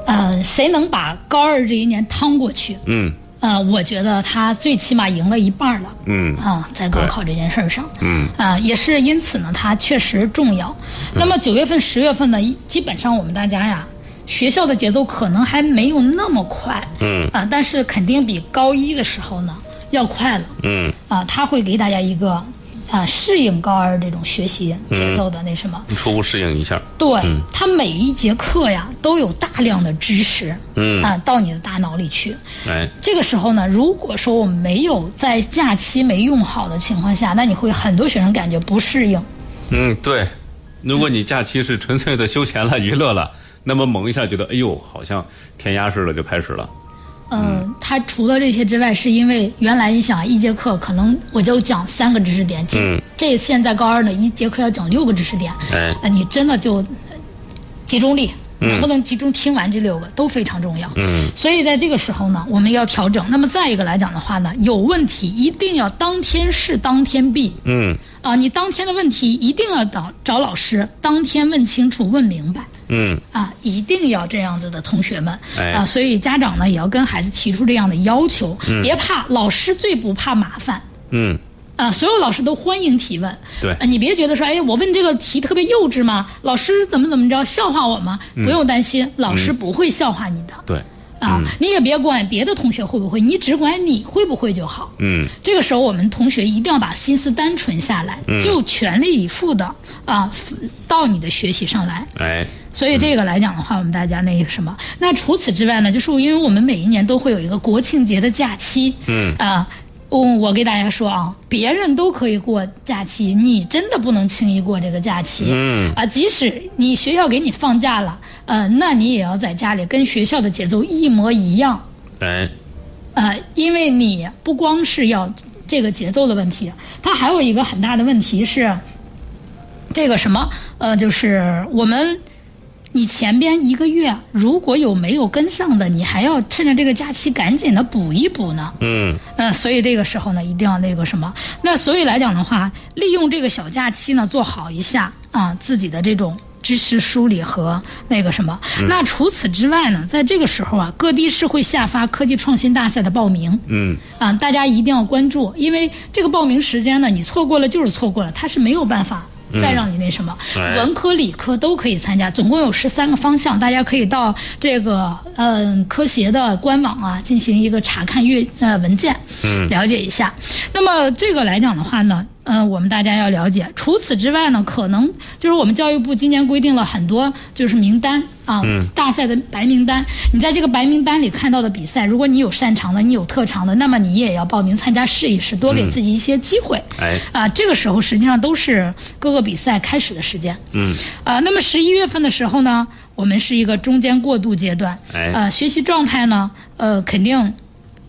呃，谁能把高二这一年趟过去？嗯呃，我觉得他最起码赢了一半了。嗯。啊，在高考这件事儿上，嗯。啊，也是因此呢，它确实重要。那么九月份、十月份呢，基本上我们大家呀，学校的节奏可能还没有那么快，嗯。啊，但是肯定比高一的时候呢要快了。嗯，啊，他会给大家一个啊适应高二这种学习节奏的那什么。初步适应一下。对，它每一节课呀都有大量的知识，嗯啊，到你的大脑里去。哎，这个时候呢，如果说我们没有在假期没用好的情况下，那你会很多学生感觉不适应。嗯，对。如果你假期是纯粹的休闲了、娱乐了，那么猛一下觉得，哎呦，好像填鸭式的就开始了。嗯，他除了这些之外，是因为原来你想一节课可能我就讲三个知识点，嗯。这现在高二呢一节课要讲六个知识点，哎。那你真的就呃集中力，嗯。能不能集中听完这六个都非常重要。嗯。所以在这个时候呢，我们要调整。那么再一个来讲的话呢，有问题一定要当天试当天毕。嗯。啊，你当天的问题一定要找找老师，当天问清楚、问明白嗯啊，一定要这样子的，同学们、哎啊，所以家长呢也要跟孩子提出这样的要求，别怕，老师最不怕麻烦。嗯，啊，所有老师都欢迎提问。对啊，你别觉得说，哎，我问这个题特别幼稚吗？老师怎么怎么着笑话我吗？不用担心，老师不会笑话你的。对，啊，你也别管别的同学会不会，你只管你会不会就好。嗯这个时候，我们同学一定要把心思单纯下来，就全力以赴的啊，到你的学习上来。哎，所以这个来讲的话，我们大家那个什么，那除此之外呢，就是因为我们每一年都会有一个国庆节的假期，嗯啊。嗯，我给大家说啊，别人都可以过假期，你真的不能轻易过这个假期。嗯啊，即使你学校给你放假了，呃，那你也要在家里跟学校的节奏一模一样。哎，呃，因为你不光是要这个节奏的问题，它还有一个很大的问题是，这个什么呃，就是我们你前边一个月如果有没有跟上的，你还要趁着这个假期赶紧的补一补呢。嗯呃，所以这个时候呢，一定要那个什么。那所以来讲的话，利用这个小假期呢，做好一下啊自己的这种知识梳理和那个什么。那除此之外呢，在这个时候啊，各地是会下发科技创新大赛的报名。嗯啊，大家一定要关注，因为这个报名时间呢，你错过了就是错过了，它是没有办法再让你那什么。哎文科、理科都可以参加，总共有十三个方向，大家可以到这个嗯、科协的官网啊进行一个查看阅呃文件，嗯了解一下。那么这个来讲的话呢，呃，我们大家要了解。除此之外呢，可能就是我们教育部今年规定了很多就是名单啊，大赛的白名单。你在这个白名单里看到的比赛，如果你有擅长的，你有特长的，那么你也要报名参加试一试，多给自己一些机会。哎，啊，这个时候实际上都是各个比赛开始的时间。嗯啊，那么十一月份的时候呢，我们是一个中间过渡阶段。哎呃，学习状态呢，呃，肯定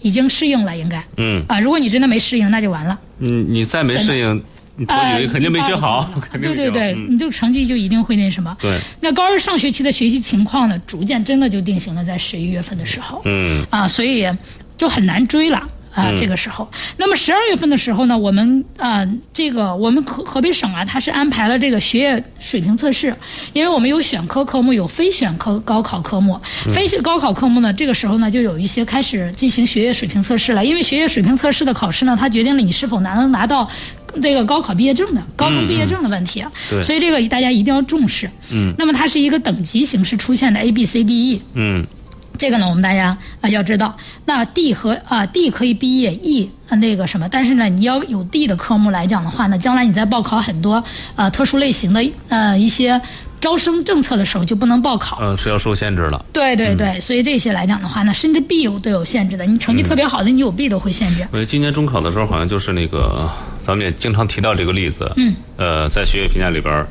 已经适应了，应该。嗯啊，如果你真的没适应，那就完了。嗯你再没适应，你头几个月肯定没学好，肯定没学好对对对，嗯你这个成绩就一定会那什么。对，那高二上学期的学习情况呢，逐渐真的就定型了在十一月份的时候。嗯啊，所以就很难追了。啊，这个时候，那么十二月份的时候呢，我们啊，这个我们河河北省啊，它是安排了这个学业水平测试，因为我们有选科科目，有非选科高考科目。非选高考科目呢，这个时候呢，就有一些开始进行学业水平测试了，因为学业水平测试的考试呢，它决定了你是否拿能拿到这个高考毕业证的高中毕业证的问题。对。所以这个大家一定要重视。嗯，那么它是一个等级形式出现的 A B C D E。嗯这个呢，我们大家啊、要知道，那 D 和啊、D 可以毕业，E 啊那个什么，但是呢，你要有 D 的科目来讲的话呢，将来你在报考很多呃特殊类型的呃一些招生政策的时候就不能报考。呃是要受限制了。对对对，所以这些来讲的话呢，甚至 B 有都有限制的，你成绩特别好的，你有 B 都会限制。我今年中考的时候，好像就是那个，咱们也经常提到这个例子。嗯。呃，在学业评价里边，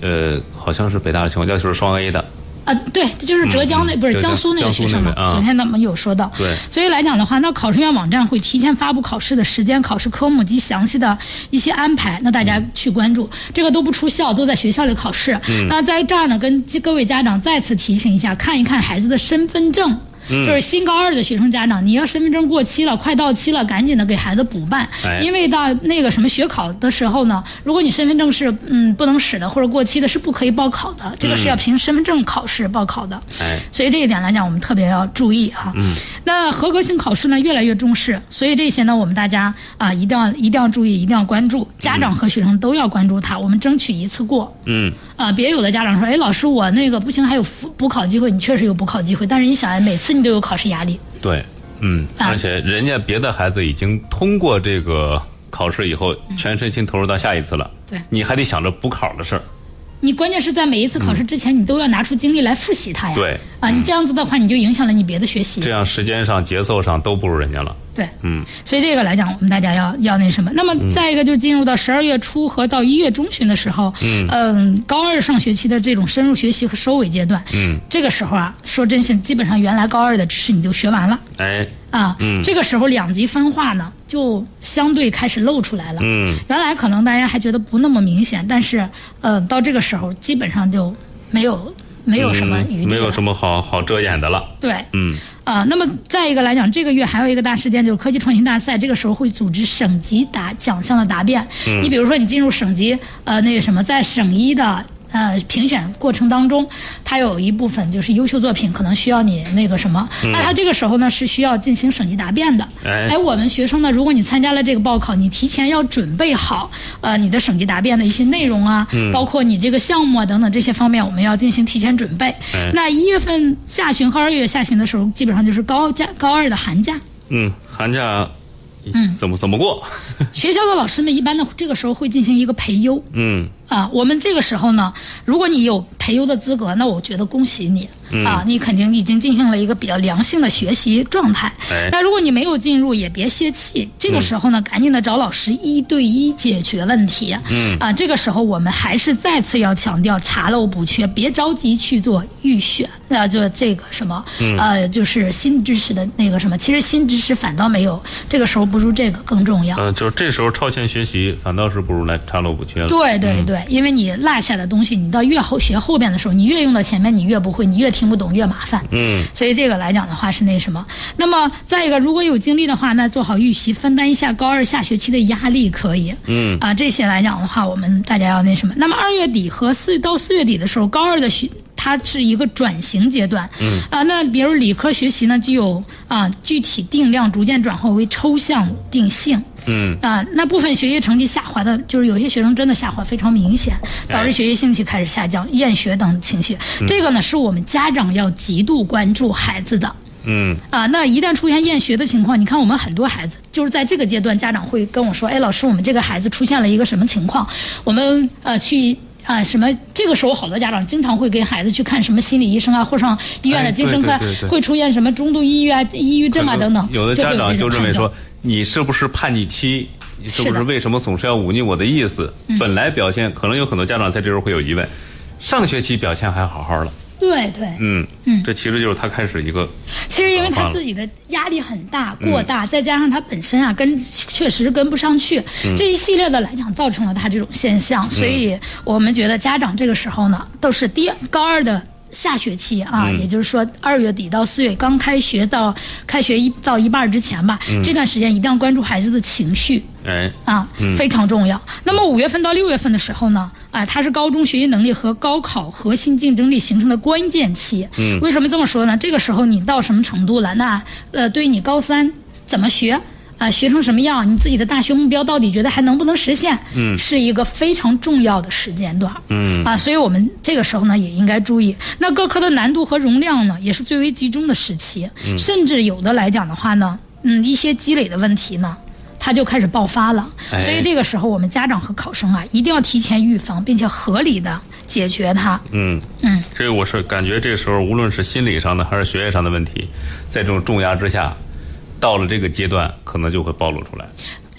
呃，好像是北大的情况要求是双 A 的。啊，对，这就是浙江那、不是江江苏那个学生嘛昨天咱们有说到。对所以来讲的话，那考试院网站会提前发布考试的时间、考试科目及详细的一些安排，那大家去关注。这个都不出校，都在学校里考试。那在这儿呢，跟各位家长再次提醒一下，看一看孩子的身份证。就是新高二的学生家长，你要身份证过期了，快到期了，赶紧的给孩子补办，哎因为到那个什么学考的时候呢，如果你身份证是嗯不能使的或者过期的，是不可以报考的，这个是要凭身份证考试报考的。哎，所以这一点来讲，我们特别要注意哈。嗯。那合格性考试呢，越来越重视，所以这些呢，我们大家啊，一定要一定要注意，一定要关注，家长和学生都要关注它，我们争取一次过。嗯，啊，别有的家长说，哎，老师，我那个不行，还有补补考机会，你确实有补考机会，但是你想，哎，每次你都有考试压力。对，嗯，啊而且人家别的孩子已经通过这个考试以后，全身心投入到下一次了，对你还得想着补考的事儿。你关键是在每一次考试之前，你都要拿出精力来复习它呀。对。啊，你这样子的话，你就影响了你别的学习。这样时间上、节奏上都不如人家了。对，嗯，所以这个来讲，我们大家要要那什么。那么再一个，就进入到十二月初和到一月中旬的时候，嗯高二上学期的这种深入学习和收尾阶段，嗯，这个时候啊，说真心，基本上原来高二的知识你就学完了。哎，啊，嗯这个时候两极分化呢，就相对开始露出来了，嗯，原来可能大家还觉得不那么明显，但是呃，到这个时候基本上就没有没有什么余地、嗯没有什么好好遮掩的了。对，嗯，啊、那么再一个来讲，这个月还有一个大事件就是科技创新大赛，这个时候会组织省级答奖项的答辩。嗯你比如说，你进入省级，呃，那个什么，在省一的。呃，评选过程当中，它有一部分就是优秀作品，可能需要你那个什么，那它这个时候呢是需要进行省级答辩的。哎我们学生呢，如果你参加了这个报考，你提前要准备好，呃，你的省级答辩的一些内容啊，包括你这个项目啊等等这些方面，我们要进行提前准备。哎那一月份下旬和二月下旬的时候，基本上就是高假高二的寒假，嗯，寒假，嗯怎么怎么过？学校的老师们一般呢这个时候会进行一个培优。嗯，啊，我们这个时候呢，如果你有培优的资格，那我觉得恭喜你、啊，你肯定已经进行了一个比较良性的学习状态。哎那如果你没有进入，也别泄气，这个时候呢，赶紧的找老师一对一解决问题。嗯啊，这个时候我们还是再次要强调查漏补缺，别着急去做预选。那就这个什么，呃，就是新知识的那个什么，其实新知识反倒没有，这个时候不如这个更重要。呃，就是这时候超前学习，反倒是不如来查漏补缺了。对对对，因为你落下的东西，你到越后学后边的时候，你越用到前面，你越不会，你越听不懂，越麻烦。嗯，所以这个来讲的话是那什么。那么再一个，如果有精力的话，那做好预习，分担一下高二下学期的压力可以。嗯啊，这些来讲的话，我们大家要那什么。那么二月底和四到四月底的时候，高二的学。它是一个转型阶段，嗯啊，那比如理科学习呢，具有啊具体定量逐渐转化为抽象定性，嗯啊，那部分学习成绩下滑的，就是有些学生真的下滑非常明显，导致学习兴趣开始下降、厌学等情绪。这个呢，是我们家长要极度关注孩子的。嗯啊，那一旦出现厌学的情况，你看我们很多孩子就是在这个阶段，家长会跟我说：“哎，老师，我们这个孩子出现了一个什么情况？我们呃去。”啊，什么？这个时候好多家长经常会给孩子去看什么心理医生啊，或上医院的哎精神科，对对对对会出现什么中度抑郁啊、抑郁症啊等等。有的家长就认为说你是不是叛逆期？你是不是为什么总是要忤逆我的意思？本来表现可能有很多家长在这时候会有疑问，上学期表现还好好的，对对，嗯嗯这其实就是他开始一个其实因为他自己的压力很大、过大，再加上他本身啊跟确实跟不上去，这一系列的来讲，造成了他这种现象。所以我们觉得家长这个时候呢，都是第高二的。下学期啊，也就是说二月底到四月刚开学到开学一到一半儿之前吧，这段时间一定要关注孩子的情绪。哎啊，非常重要。那么五月份到六月份的时候呢，啊，它是高中学习能力和高考核心竞争力形成的关键期。嗯，为什么这么说呢？这个时候你到什么程度了？那呃，对于你高三怎么学？啊，学成什么样？你自己的大学目标到底觉得还能不能实现？嗯，是一个非常重要的时间段。嗯啊，所以我们这个时候呢也应该注意。那各科的难度和容量呢，也是最为集中的时期。嗯，甚至有的来讲的话呢，嗯，一些积累的问题呢。它就开始爆发了，哎所以这个时候我们家长和考生啊，一定要提前预防，并且合理的解决它。嗯嗯，所以我是感觉这时候无论是心理上的还是学业上的问题，在这种重压之下，到了这个阶段可能就会暴露出来。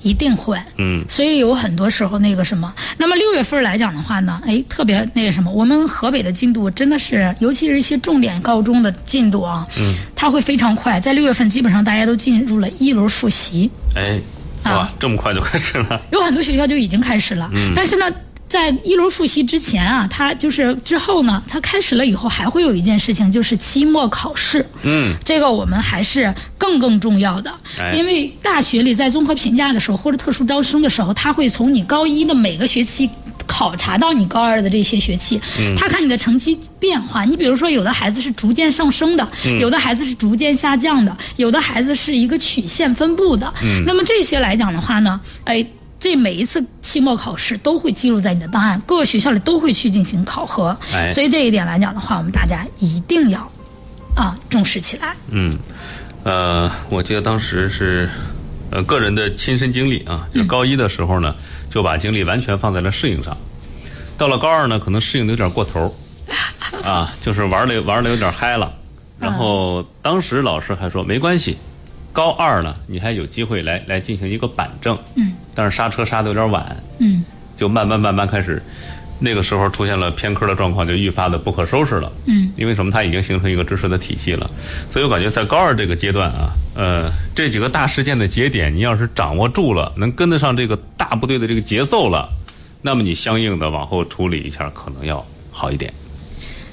一定会。嗯所以有很多时候那个什么，那么六月份来讲的话呢，哎，特别那个什么，我们河北的进度真的是，尤其是一些重点高中的进度啊，嗯，它会非常快，在六月份基本上大家都进入了一轮复习，哎，哇啊，这么快就开始了？有很多学校就已经开始了，但是呢。在一轮复习之前啊，他就是之后呢，他开始了以后还会有一件事情，就是期末考试。嗯，这个我们还是更更重要的，哎因为大学里在综合评价的时候或者特殊招生的时候，他会从你高一的每个学期。考察到你高二的这些学期，他看你的成绩变化。你比如说，有的孩子是逐渐上升的，有的孩子是逐渐下降的，有的孩子是一个曲线分布的。那么这些来讲的话呢，哎，这每一次期末考试都会记录在你的档案，各个学校里都会去进行考核。哎所以这一点来讲的话，我们大家一定要啊重视起来。嗯，呃，我记得当时是，呃，个人的亲身经历啊，就高一的时候呢，就把精力完全放在了适应上。到了高二呢，可能适应的有点过头，啊，就是玩的玩的有点嗨了。然后当时老师还说没关系，高二呢你还有机会来来进行一个板正，嗯，但是刹车刹的有点晚，嗯就慢慢慢慢开始，那个时候出现了偏科的状况，就愈发的不可收拾了。嗯，因为什么？它已经形成一个知识的体系了，所以我感觉在高二这个阶段啊，呃，这几个大事件的节点，你要是掌握住了，能跟得上这个大部队的这个节奏了，那么你相应的往后处理一下，可能要好一点。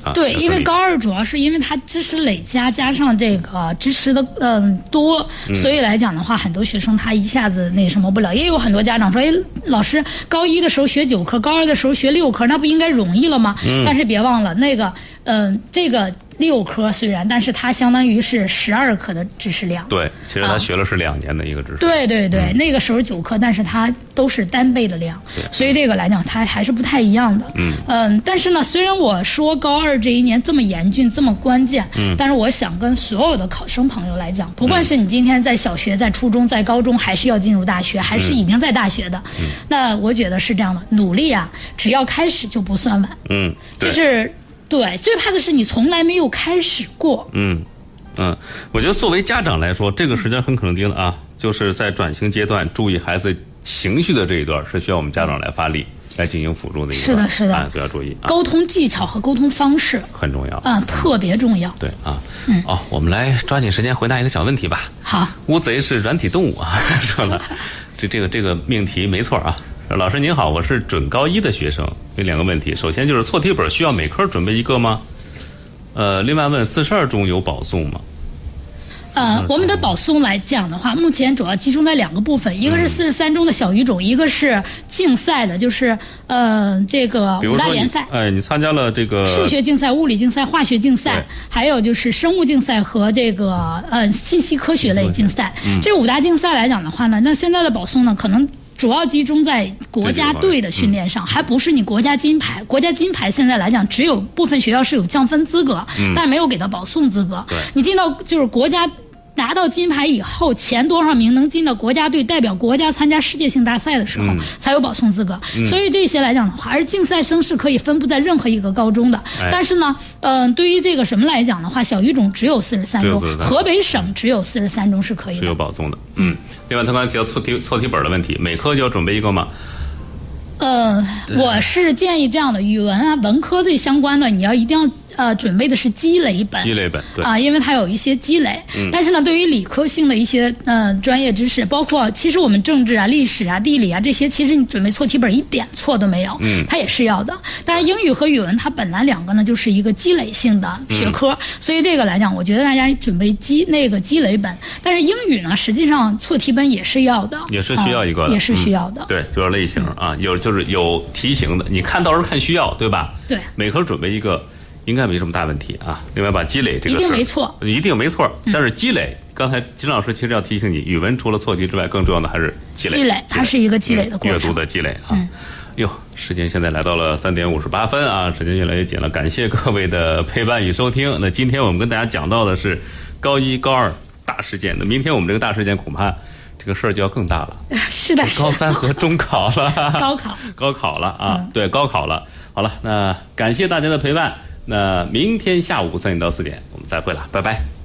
啊，对，因为高二主要是因为他知识累加，加上这个知识的嗯多，所以来讲的话，很多学生他一下子那什么不了。也有很多家长说，哎，老师高一的时候学九科，高二的时候学六科，那不应该容易了吗？但是别忘了那个嗯，这个六科虽然，但是它相当于是十二科的知识量。对，其实他啊。学了是两年的一个知识。对对对，那个时候九科，但是它都是单倍的量，所以这个来讲，它还是不太一样的。嗯。嗯但是呢，虽然我说高二这一年这么严峻、这么关键，嗯，但是我想跟所有的考生朋友来讲，不管是你今天在小学、在初中、在高中，还是要进入大学，还是已经在大学的，嗯。那我觉得是这样的，努力啊，只要开始就不算晚。嗯，就是对，最怕的是你从来没有开始过。嗯，嗯，我觉得作为家长来说，这个时间很肯定的啊，就是在转型阶段，注意孩子情绪的这一段，是需要我们家长来发力来进行辅助的一个是，的是的啊，所以要注意啊，沟通技巧和沟通方式很重要。啊，特别重要。对啊，嗯哦，我们来抓紧时间回答一个小问题吧。好，乌贼是软体动物啊，说了，这这个这个命题没错啊。老师您好，我是准高一的学生，有两个问题。首先就是错题本需要每科准备一个吗？呃，另外问四十二中有保送吗？呃，我们的保送来讲的话，目前主要集中在两个部分，一个嗯是四十三中的小语种，一个是竞赛的，就是呃这个五大联赛。哎，你参加了这个数学竞赛、物理竞赛、化学竞赛，还有就是生物竞赛和这个呃信息科学类竞赛。嗯这五大竞赛来讲的话呢，那现在的保送呢，可能主要集中在国家队的训练上，还不是你国家金牌。国家金牌现在来讲，只有部分学校是有降分资格，但没有给到保送资格。对你进到就是国家。拿到金牌以后，前多少名能进到国家队代表国家参加世界性大赛的时候，才有保送资格。所以这些来讲的话，而竞赛生是可以分布在任何一个高中的。哎但是呢，嗯、对于这个什么来讲的话，小语种只有四十三中河北省只有四十三中是可以是有。保送的。嗯，另外他刚才提到错题错题本的问题，每科就要准备一个吗？呃，我是建议这样的，语文啊、文科这相关的，你要一定要呃准备的是积累本。积累本对。啊，因为它有一些积累。嗯但是呢，对于理科性的一些呃专业知识，包括其实我们政治啊、历史啊、地理啊这些，其实你准备错题本一点错都没有。嗯它也是要的。但是英语和语文它本来两个呢就是一个积累性的学科，嗯所以这个来讲，我觉得大家准备积那个积累本。但是英语呢，实际上错题本也是要的，也是需要一个也是需要的。对，主要类型啊，有就是有题型的，你看到时候看需要，对吧？对每科准备一个，应该没什么大问题啊。另外把积累这个一定没错，一定没错。但是积累，刚才金老师其实要提醒你，语文除了错题之外，更重要的还是积累。积累它是一个积累的过程嗯阅读的积累啊。哟，时间现在来到了三点五十八分啊，时间越来越紧了，感谢各位的陪伴与收听。那今天我们跟大家讲到的是高一、高二大事件，那明天我们这个大事件恐怕这个事儿就要更大了。是的，高。三和中考了，高考，高考了啊！对，高考了。好了，那感谢大家的陪伴。那明天下午三点到四点，我们再会了，拜拜。